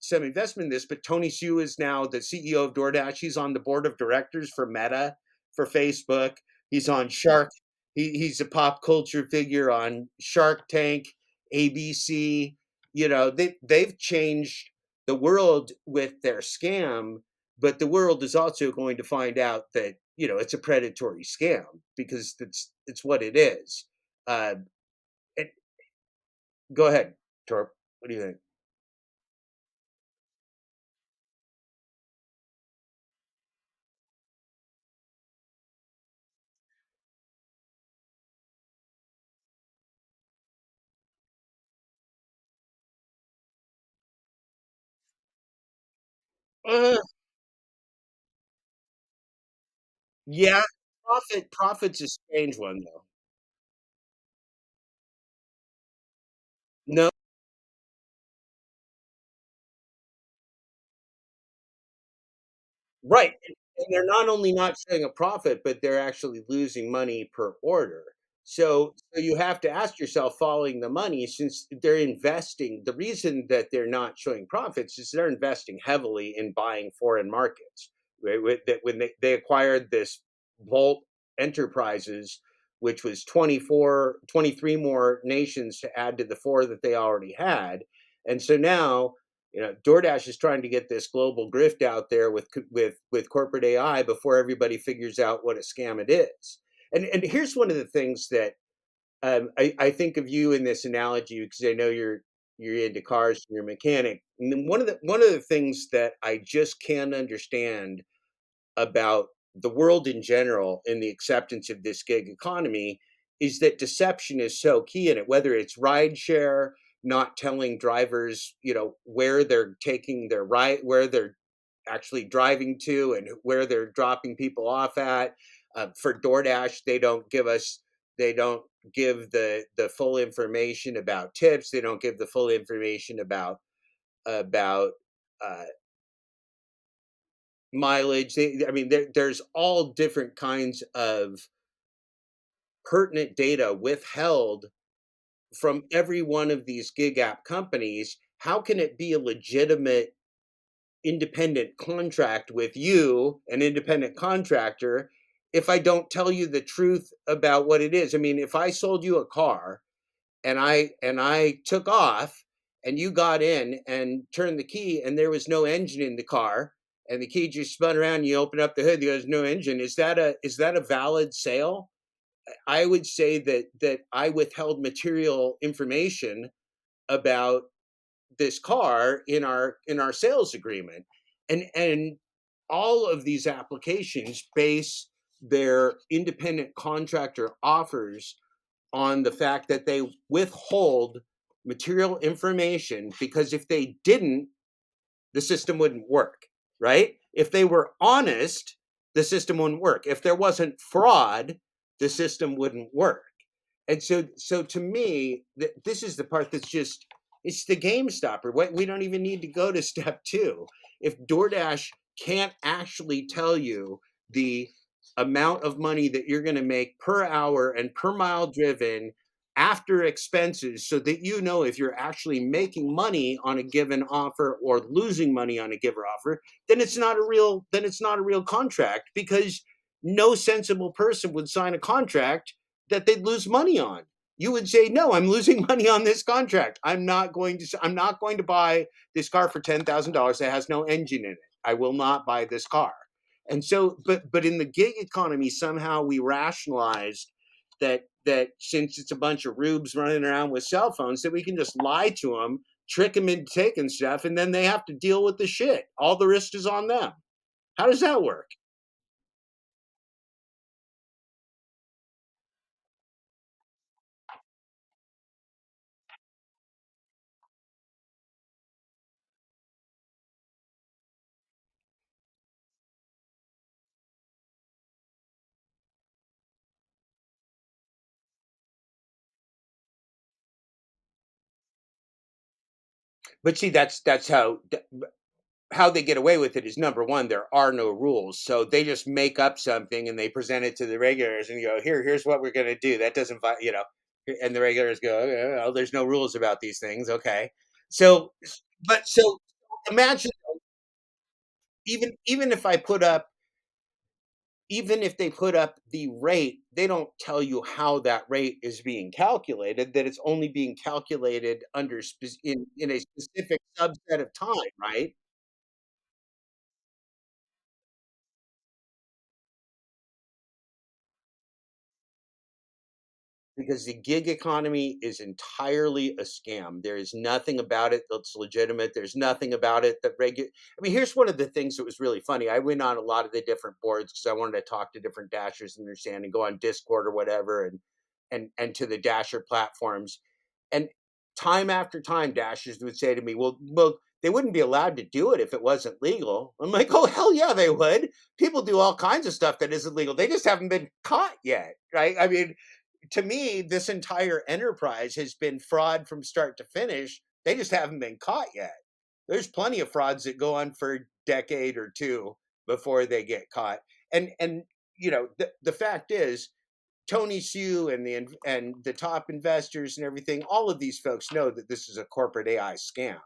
A: some investment in this. But Tony Xu is now the CEO of DoorDash. He's on the board of directors for Meta, for Facebook. He's on Shark. He, he's a pop culture figure on Shark Tank, ABC. You know, they they've changed the world with their scam, but the world is also going to find out that you know it's a predatory scam because it's it's what it is. Uh, go ahead, Torp. What do you think? Yeah, profit profit's a strange one though. No, Right, and and they're not only not showing a profit, but they're actually losing money per order. So so you have to ask yourself following the money since they're investing the reason that they're not showing profits is they're investing heavily in buying foreign markets. Right, when they, they acquired this Wolt Enterprises, which was 24, 23 more nations to add to the four that they already had. And so now you know DoorDash is trying to get this global grift out there with with with corporate AI before everybody figures out what a scam it is. And and here's one of the things that um, I, I think of you in this analogy because I know you're you're into cars and you're a mechanic. And one of the one of the things that I just can't understand about the world in general and the acceptance of this gig economy is that deception is so key in it, whether it's rideshare, not telling drivers, you know, where they're taking their ride, where they're actually driving to and where they're dropping people off at. Uh, for DoorDash, they don't give us, they don't give the the full information about tips. They don't give the full information about about uh, mileage. They, I mean, there, there's all different kinds of pertinent data withheld from every one of these gig app companies. How can it be a legitimate independent contract with you, an independent contractor, if I don't tell you the truth about what it is? I mean, if I sold you a car and I and I took off and you got in and turned the key and there was no engine in the car and the key just spun around and you open up the hood there's no engine is that a is that a valid sale I would say that that I withheld material information about this car in our in our sales agreement and and all of these applications base their independent contractor offers on the fact that they withhold material information because if they didn't the system wouldn't work right? If they were honest the system wouldn't work. If there wasn't fraud the system wouldn't work. And so so to me th- this is the part that's just it's the game stopper. We we don't even need to go to [LAUGHS] step two. If doordash can't actually tell you the amount of money that you're going to make per hour and per mile driven after expenses so that you know if you're actually making money on a given offer or losing money on a given offer then it's not a real then it's not a real contract because no sensible person would sign a contract that they'd lose money on. You would say no i'm losing [LAUGHS] money on this contract. I'm not going to i'm not going to buy this car for $10000 that has no engine in it. I will not buy this car and so but but in the gig economy somehow we rationalized that that since it's a bunch of rubes running around with cell phones that we can just lie to them trick them into taking stuff and then they have to deal with the shit. All the risk is on them. How does that work but see that's that's how how they get away with it is number one there are no rules so they just make up something and they present it to the regulars and go here here's what we're going to do. That doesn't you know and the regulars go okay, well, there's no rules about these things. Okay. So but so imagine even even if i put up even if they put up the rate they don't tell you how that rate is being calculated that it's only being calculated under in in a specific subset of time right because the gig economy is entirely a scam. There is nothing about it that's legitimate. There's nothing about it that regu I mean, here's one of the things that was really funny. I went on a lot of the different boards because I wanted to talk to different dashers and understand and go on Discord or whatever and and and to the dasher platforms. And time after time, dashers would say to me, "Well, well, they wouldn't be allowed to do it if it wasn't legal." I'm like, "Oh, hell yeah, they would. People do all kinds of stuff that isn't legal. They just haven't been caught yet, right? I mean, to me, this entire enterprise has been fraud from start to finish. They just haven't been caught yet. There's plenty of frauds that go on for a decade or two before they get caught. And and you know, the, the fact is, Tony Xu and the and the top investors and everything, all of these folks know that this is a corporate AI scam,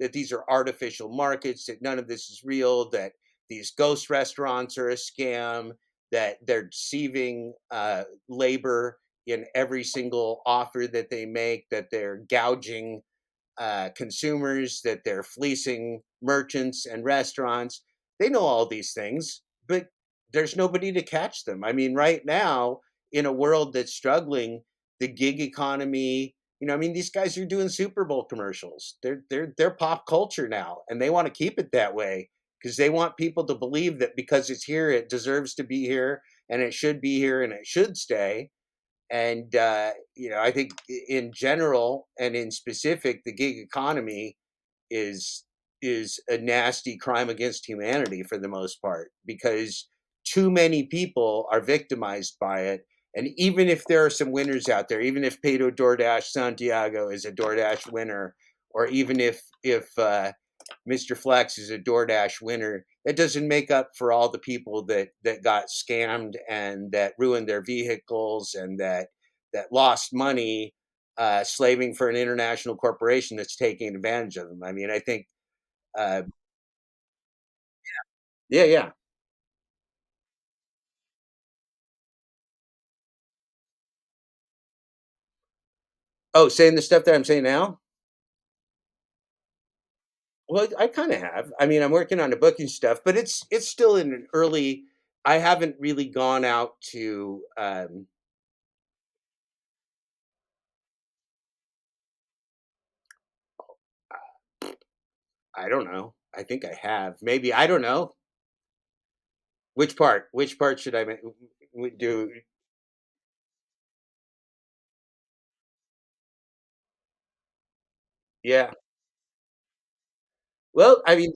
A: that these are artificial markets, that none of this is real, that these ghost restaurants are a scam, that they're deceiving uh, labor in every single offer that they make, that they're gouging uh, consumers, that they're fleecing merchants and restaurants. They know all these things, but there's nobody to catch them. I mean, right now, in a world that's struggling, the gig economy, you know, I mean, these guys are doing Super Bowl commercials. They're they're they're pop culture now, and they want to keep it that way because they want people to believe that because it's here, it deserves to be here, and it should be here, and it should stay and uh, you know i think in general and in specific the gig economy is is a nasty crime against humanity for the most part because too many people are victimized by it and even if there are some winners out there even if Pedro DoorDash Santiago is a DoorDash winner or even if if uh, Mr. Flex is a DoorDash winner. That doesn't make up for all the people that that got scammed and that ruined their vehicles and that that lost money uh, slaving for an international corporation that's taking advantage of them. I mean, I think, uh, yeah, yeah. Oh, saying the stuff that I'm saying now. Well, I kind of have. I mean, I'm working on a book and stuff, but it's it's still in an early. I haven't really gone out to. Um, I don't know. I think I have. Maybe I don't know. Which part? Which part should I do? Yeah. Well, I mean,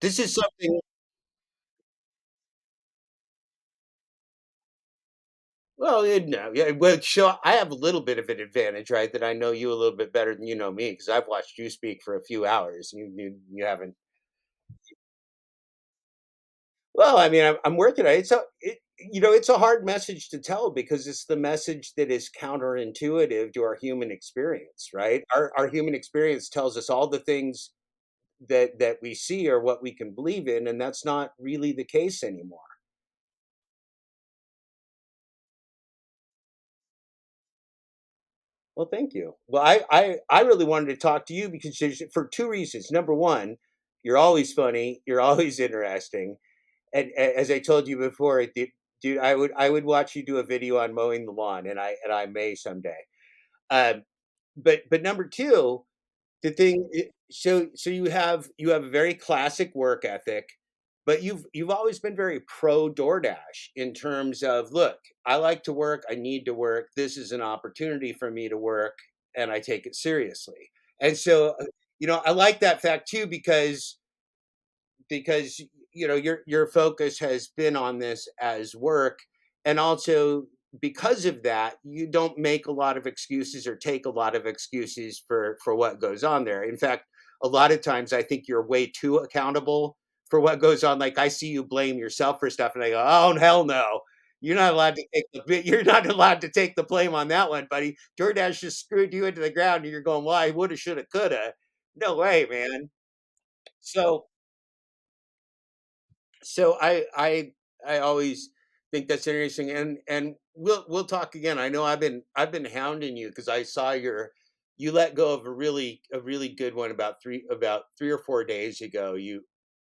A: this is, something. Well, you know, yeah. Well, so I have a little bit of an advantage, right? That I know you a little bit better than you know me because I've watched you speak for a few hours. You you, you haven't. Well, I mean, I'm, I'm working on it. It's a, it, you know, it's a hard message to tell because it's the message that is counterintuitive to our human experience, right? Our our human experience tells us all the things that that we see or what we can believe in, and that's not really the case anymore. Well, thank you. Well, I I I really wanted to talk to you because for two reasons. Number one, you're always funny, you're [LAUGHS] always interesting, and, a- as I told you before, dude, dude, I would I would watch you do a video on mowing the lawn, and I and I may someday. Um, but but number two, the thing so so you have you have a very classic work ethic but you've you've always been very pro DoorDash in terms of look I like to work I need to work this is an opportunity for me to work and I take it seriously. And so uh, you know I like that fact too because because you know your your focus has been on this as work and also because of that you don't make a lot of excuses or take a lot of excuses for for what goes on there. In fact a lot of times i think you're way too accountable for what goes on. Like i see you blame yourself for stuff and i go oh hell no. You're not allowed to take the you're not [LAUGHS] allowed to take the blame on that one buddy. DoorDash just screwed you into the ground and you're going well i woulda shoulda coulda. No way man. So so I I I always think that's interesting, and and we'll we'll talk again. I know I've been I've been hounding you because I saw your you let go of a really a really good one about three about three or four days ago. You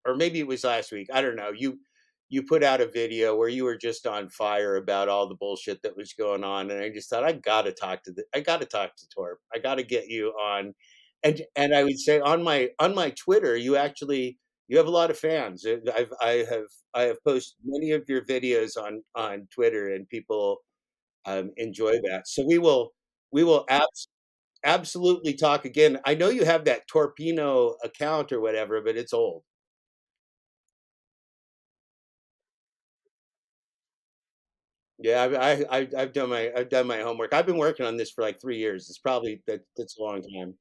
A: or maybe it was last week. I don't know. You you put out a video where you were just on fire about all the bullshit that was going on, and I just thought I got to talk to the I got to talk to Torp. I got to get you on, and and I would say on my on my Twitter, you actually you have a lot of fans. I've I have I have posted many of your videos on on Twitter, and people um, enjoy that. So we will we will abs- absolutely talk again. I know you have that Torpino account or whatever, but it's old. Yeah, I've I, I, I've done my I've done my homework. I've been working on this for like three years. It's probably that that's a long time.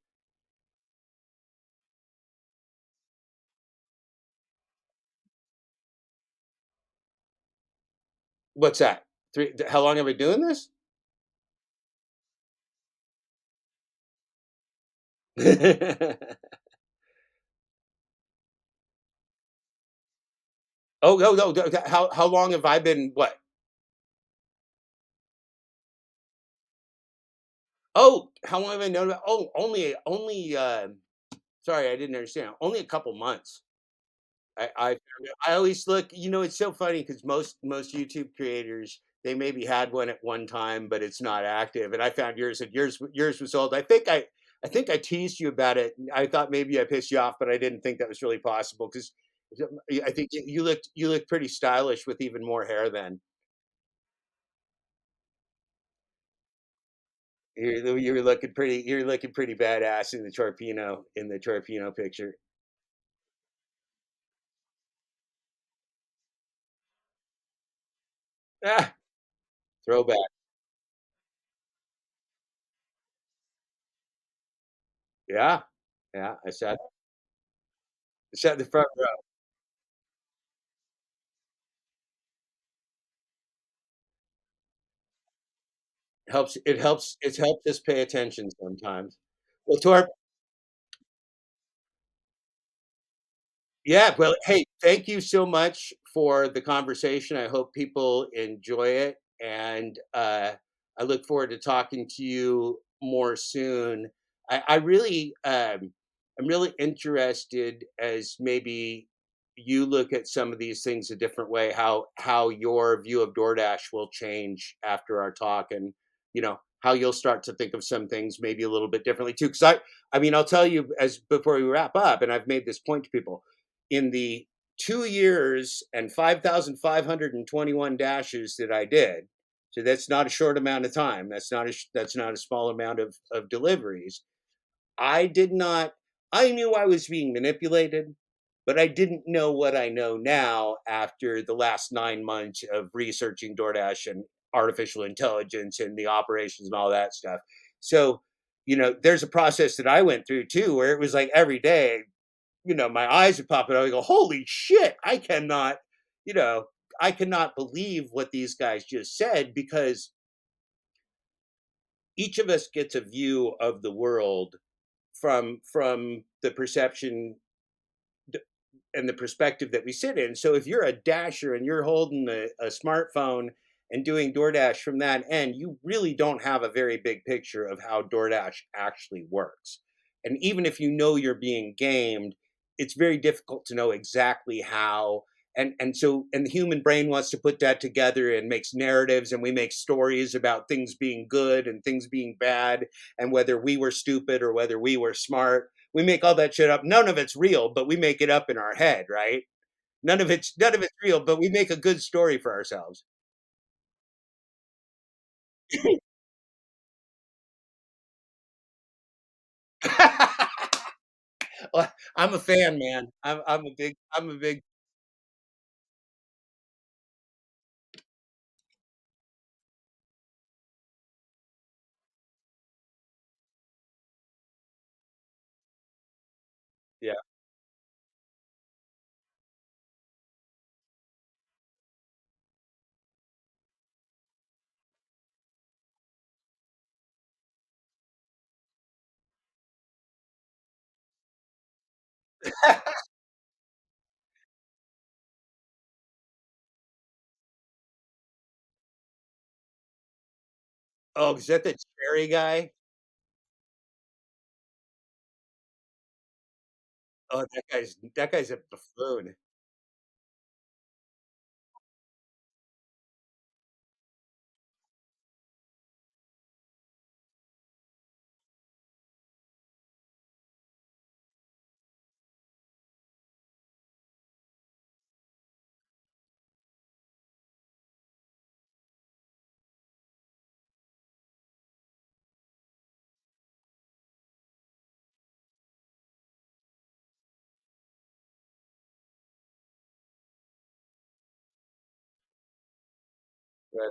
A: What's that? Three? How long have we been doing this? [LAUGHS] oh no no! no, How how long have I been? What? Oh, how long have I known about? Oh, only only. Uh, sorry, I didn't understand. Only a couple months. I I I always look. You know, it's so funny because most most YouTube creators they maybe had one at one time, but it's not active. And I found yours, and yours yours was old. I think I I think I teased you about it. I thought maybe I pissed you off, but I didn't think that was really possible because I think you looked you looked pretty stylish with even more hair then. You you were looking pretty. You're looking pretty badass in the Torpino in the Torpino picture. Ah, throwback. Yeah, yeah. I sat I sat in the front row. Helps. It helps. It helps us pay attention sometimes. Well, Torp. Yeah. Well, hey, thank you so much for the conversation. I hope people enjoy it, and uh, I look forward to talking to you more soon. I, I really, um, I'm really interested as maybe you look at some of these things a different way. How how your view of DoorDash will change after our talk, and you know how you'll start to think of some things maybe a little bit differently too. Because I, I mean, I'll tell you as before we wrap up, and I've made this point to people in the two years and 5,521 dashes that I did. So that's not a short amount of time. That's not a that's not a small amount of of deliveries. I did not. I knew I was being manipulated, but I didn't know what I know now after the last nine months of researching DoorDash and artificial intelligence and the operations and all that stuff. So, you know, there's a process that I went through too, where it was like every day, you know, my eyes would pop out. I go, holy shit, I cannot, you know, I cannot believe what these guys just said because each of us gets a view of the world from from the perception and the perspective that we sit in. So if you're a dasher and you're holding a, a smartphone and doing DoorDash from that end, you really don't have a very big picture of how DoorDash actually works. And even if you know you're being gamed, it's very difficult to know exactly how. And and so and the human brain wants to put that together and makes narratives and we make stories about things being good and things being bad and whether we were stupid or whether we were smart. We make all that shit up. None of it's real, but we make it up in our head, right? None of it's none of it's real, but we make a good story for ourselves. [LAUGHS] [LAUGHS] I'm a fan, man. I'm I'm a big I'm a big Oh, is that the cherry guy? Oh, that guy's that guy's a buffoon. Right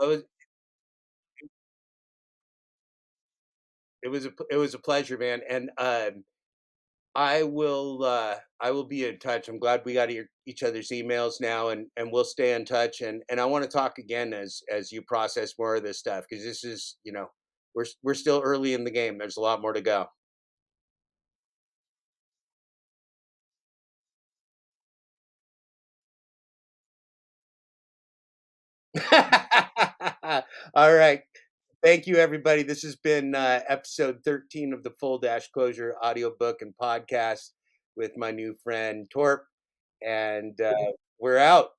A: it was it was a it was a pleasure, man, and, um, I will, uh, I will be in touch. I'm glad we got ear each other's emails now, and and we'll stay in touch, and and I wanna talk again as as you process more of this stuff because this is, you know, we're we're still early in the game. There's a lot more to go. [LAUGHS] Alright. Thank you, everybody. This has been, uh, episode 13 of the Full Dashclosure audiobook and podcast with my new friend, Torp, and, uh, we're out.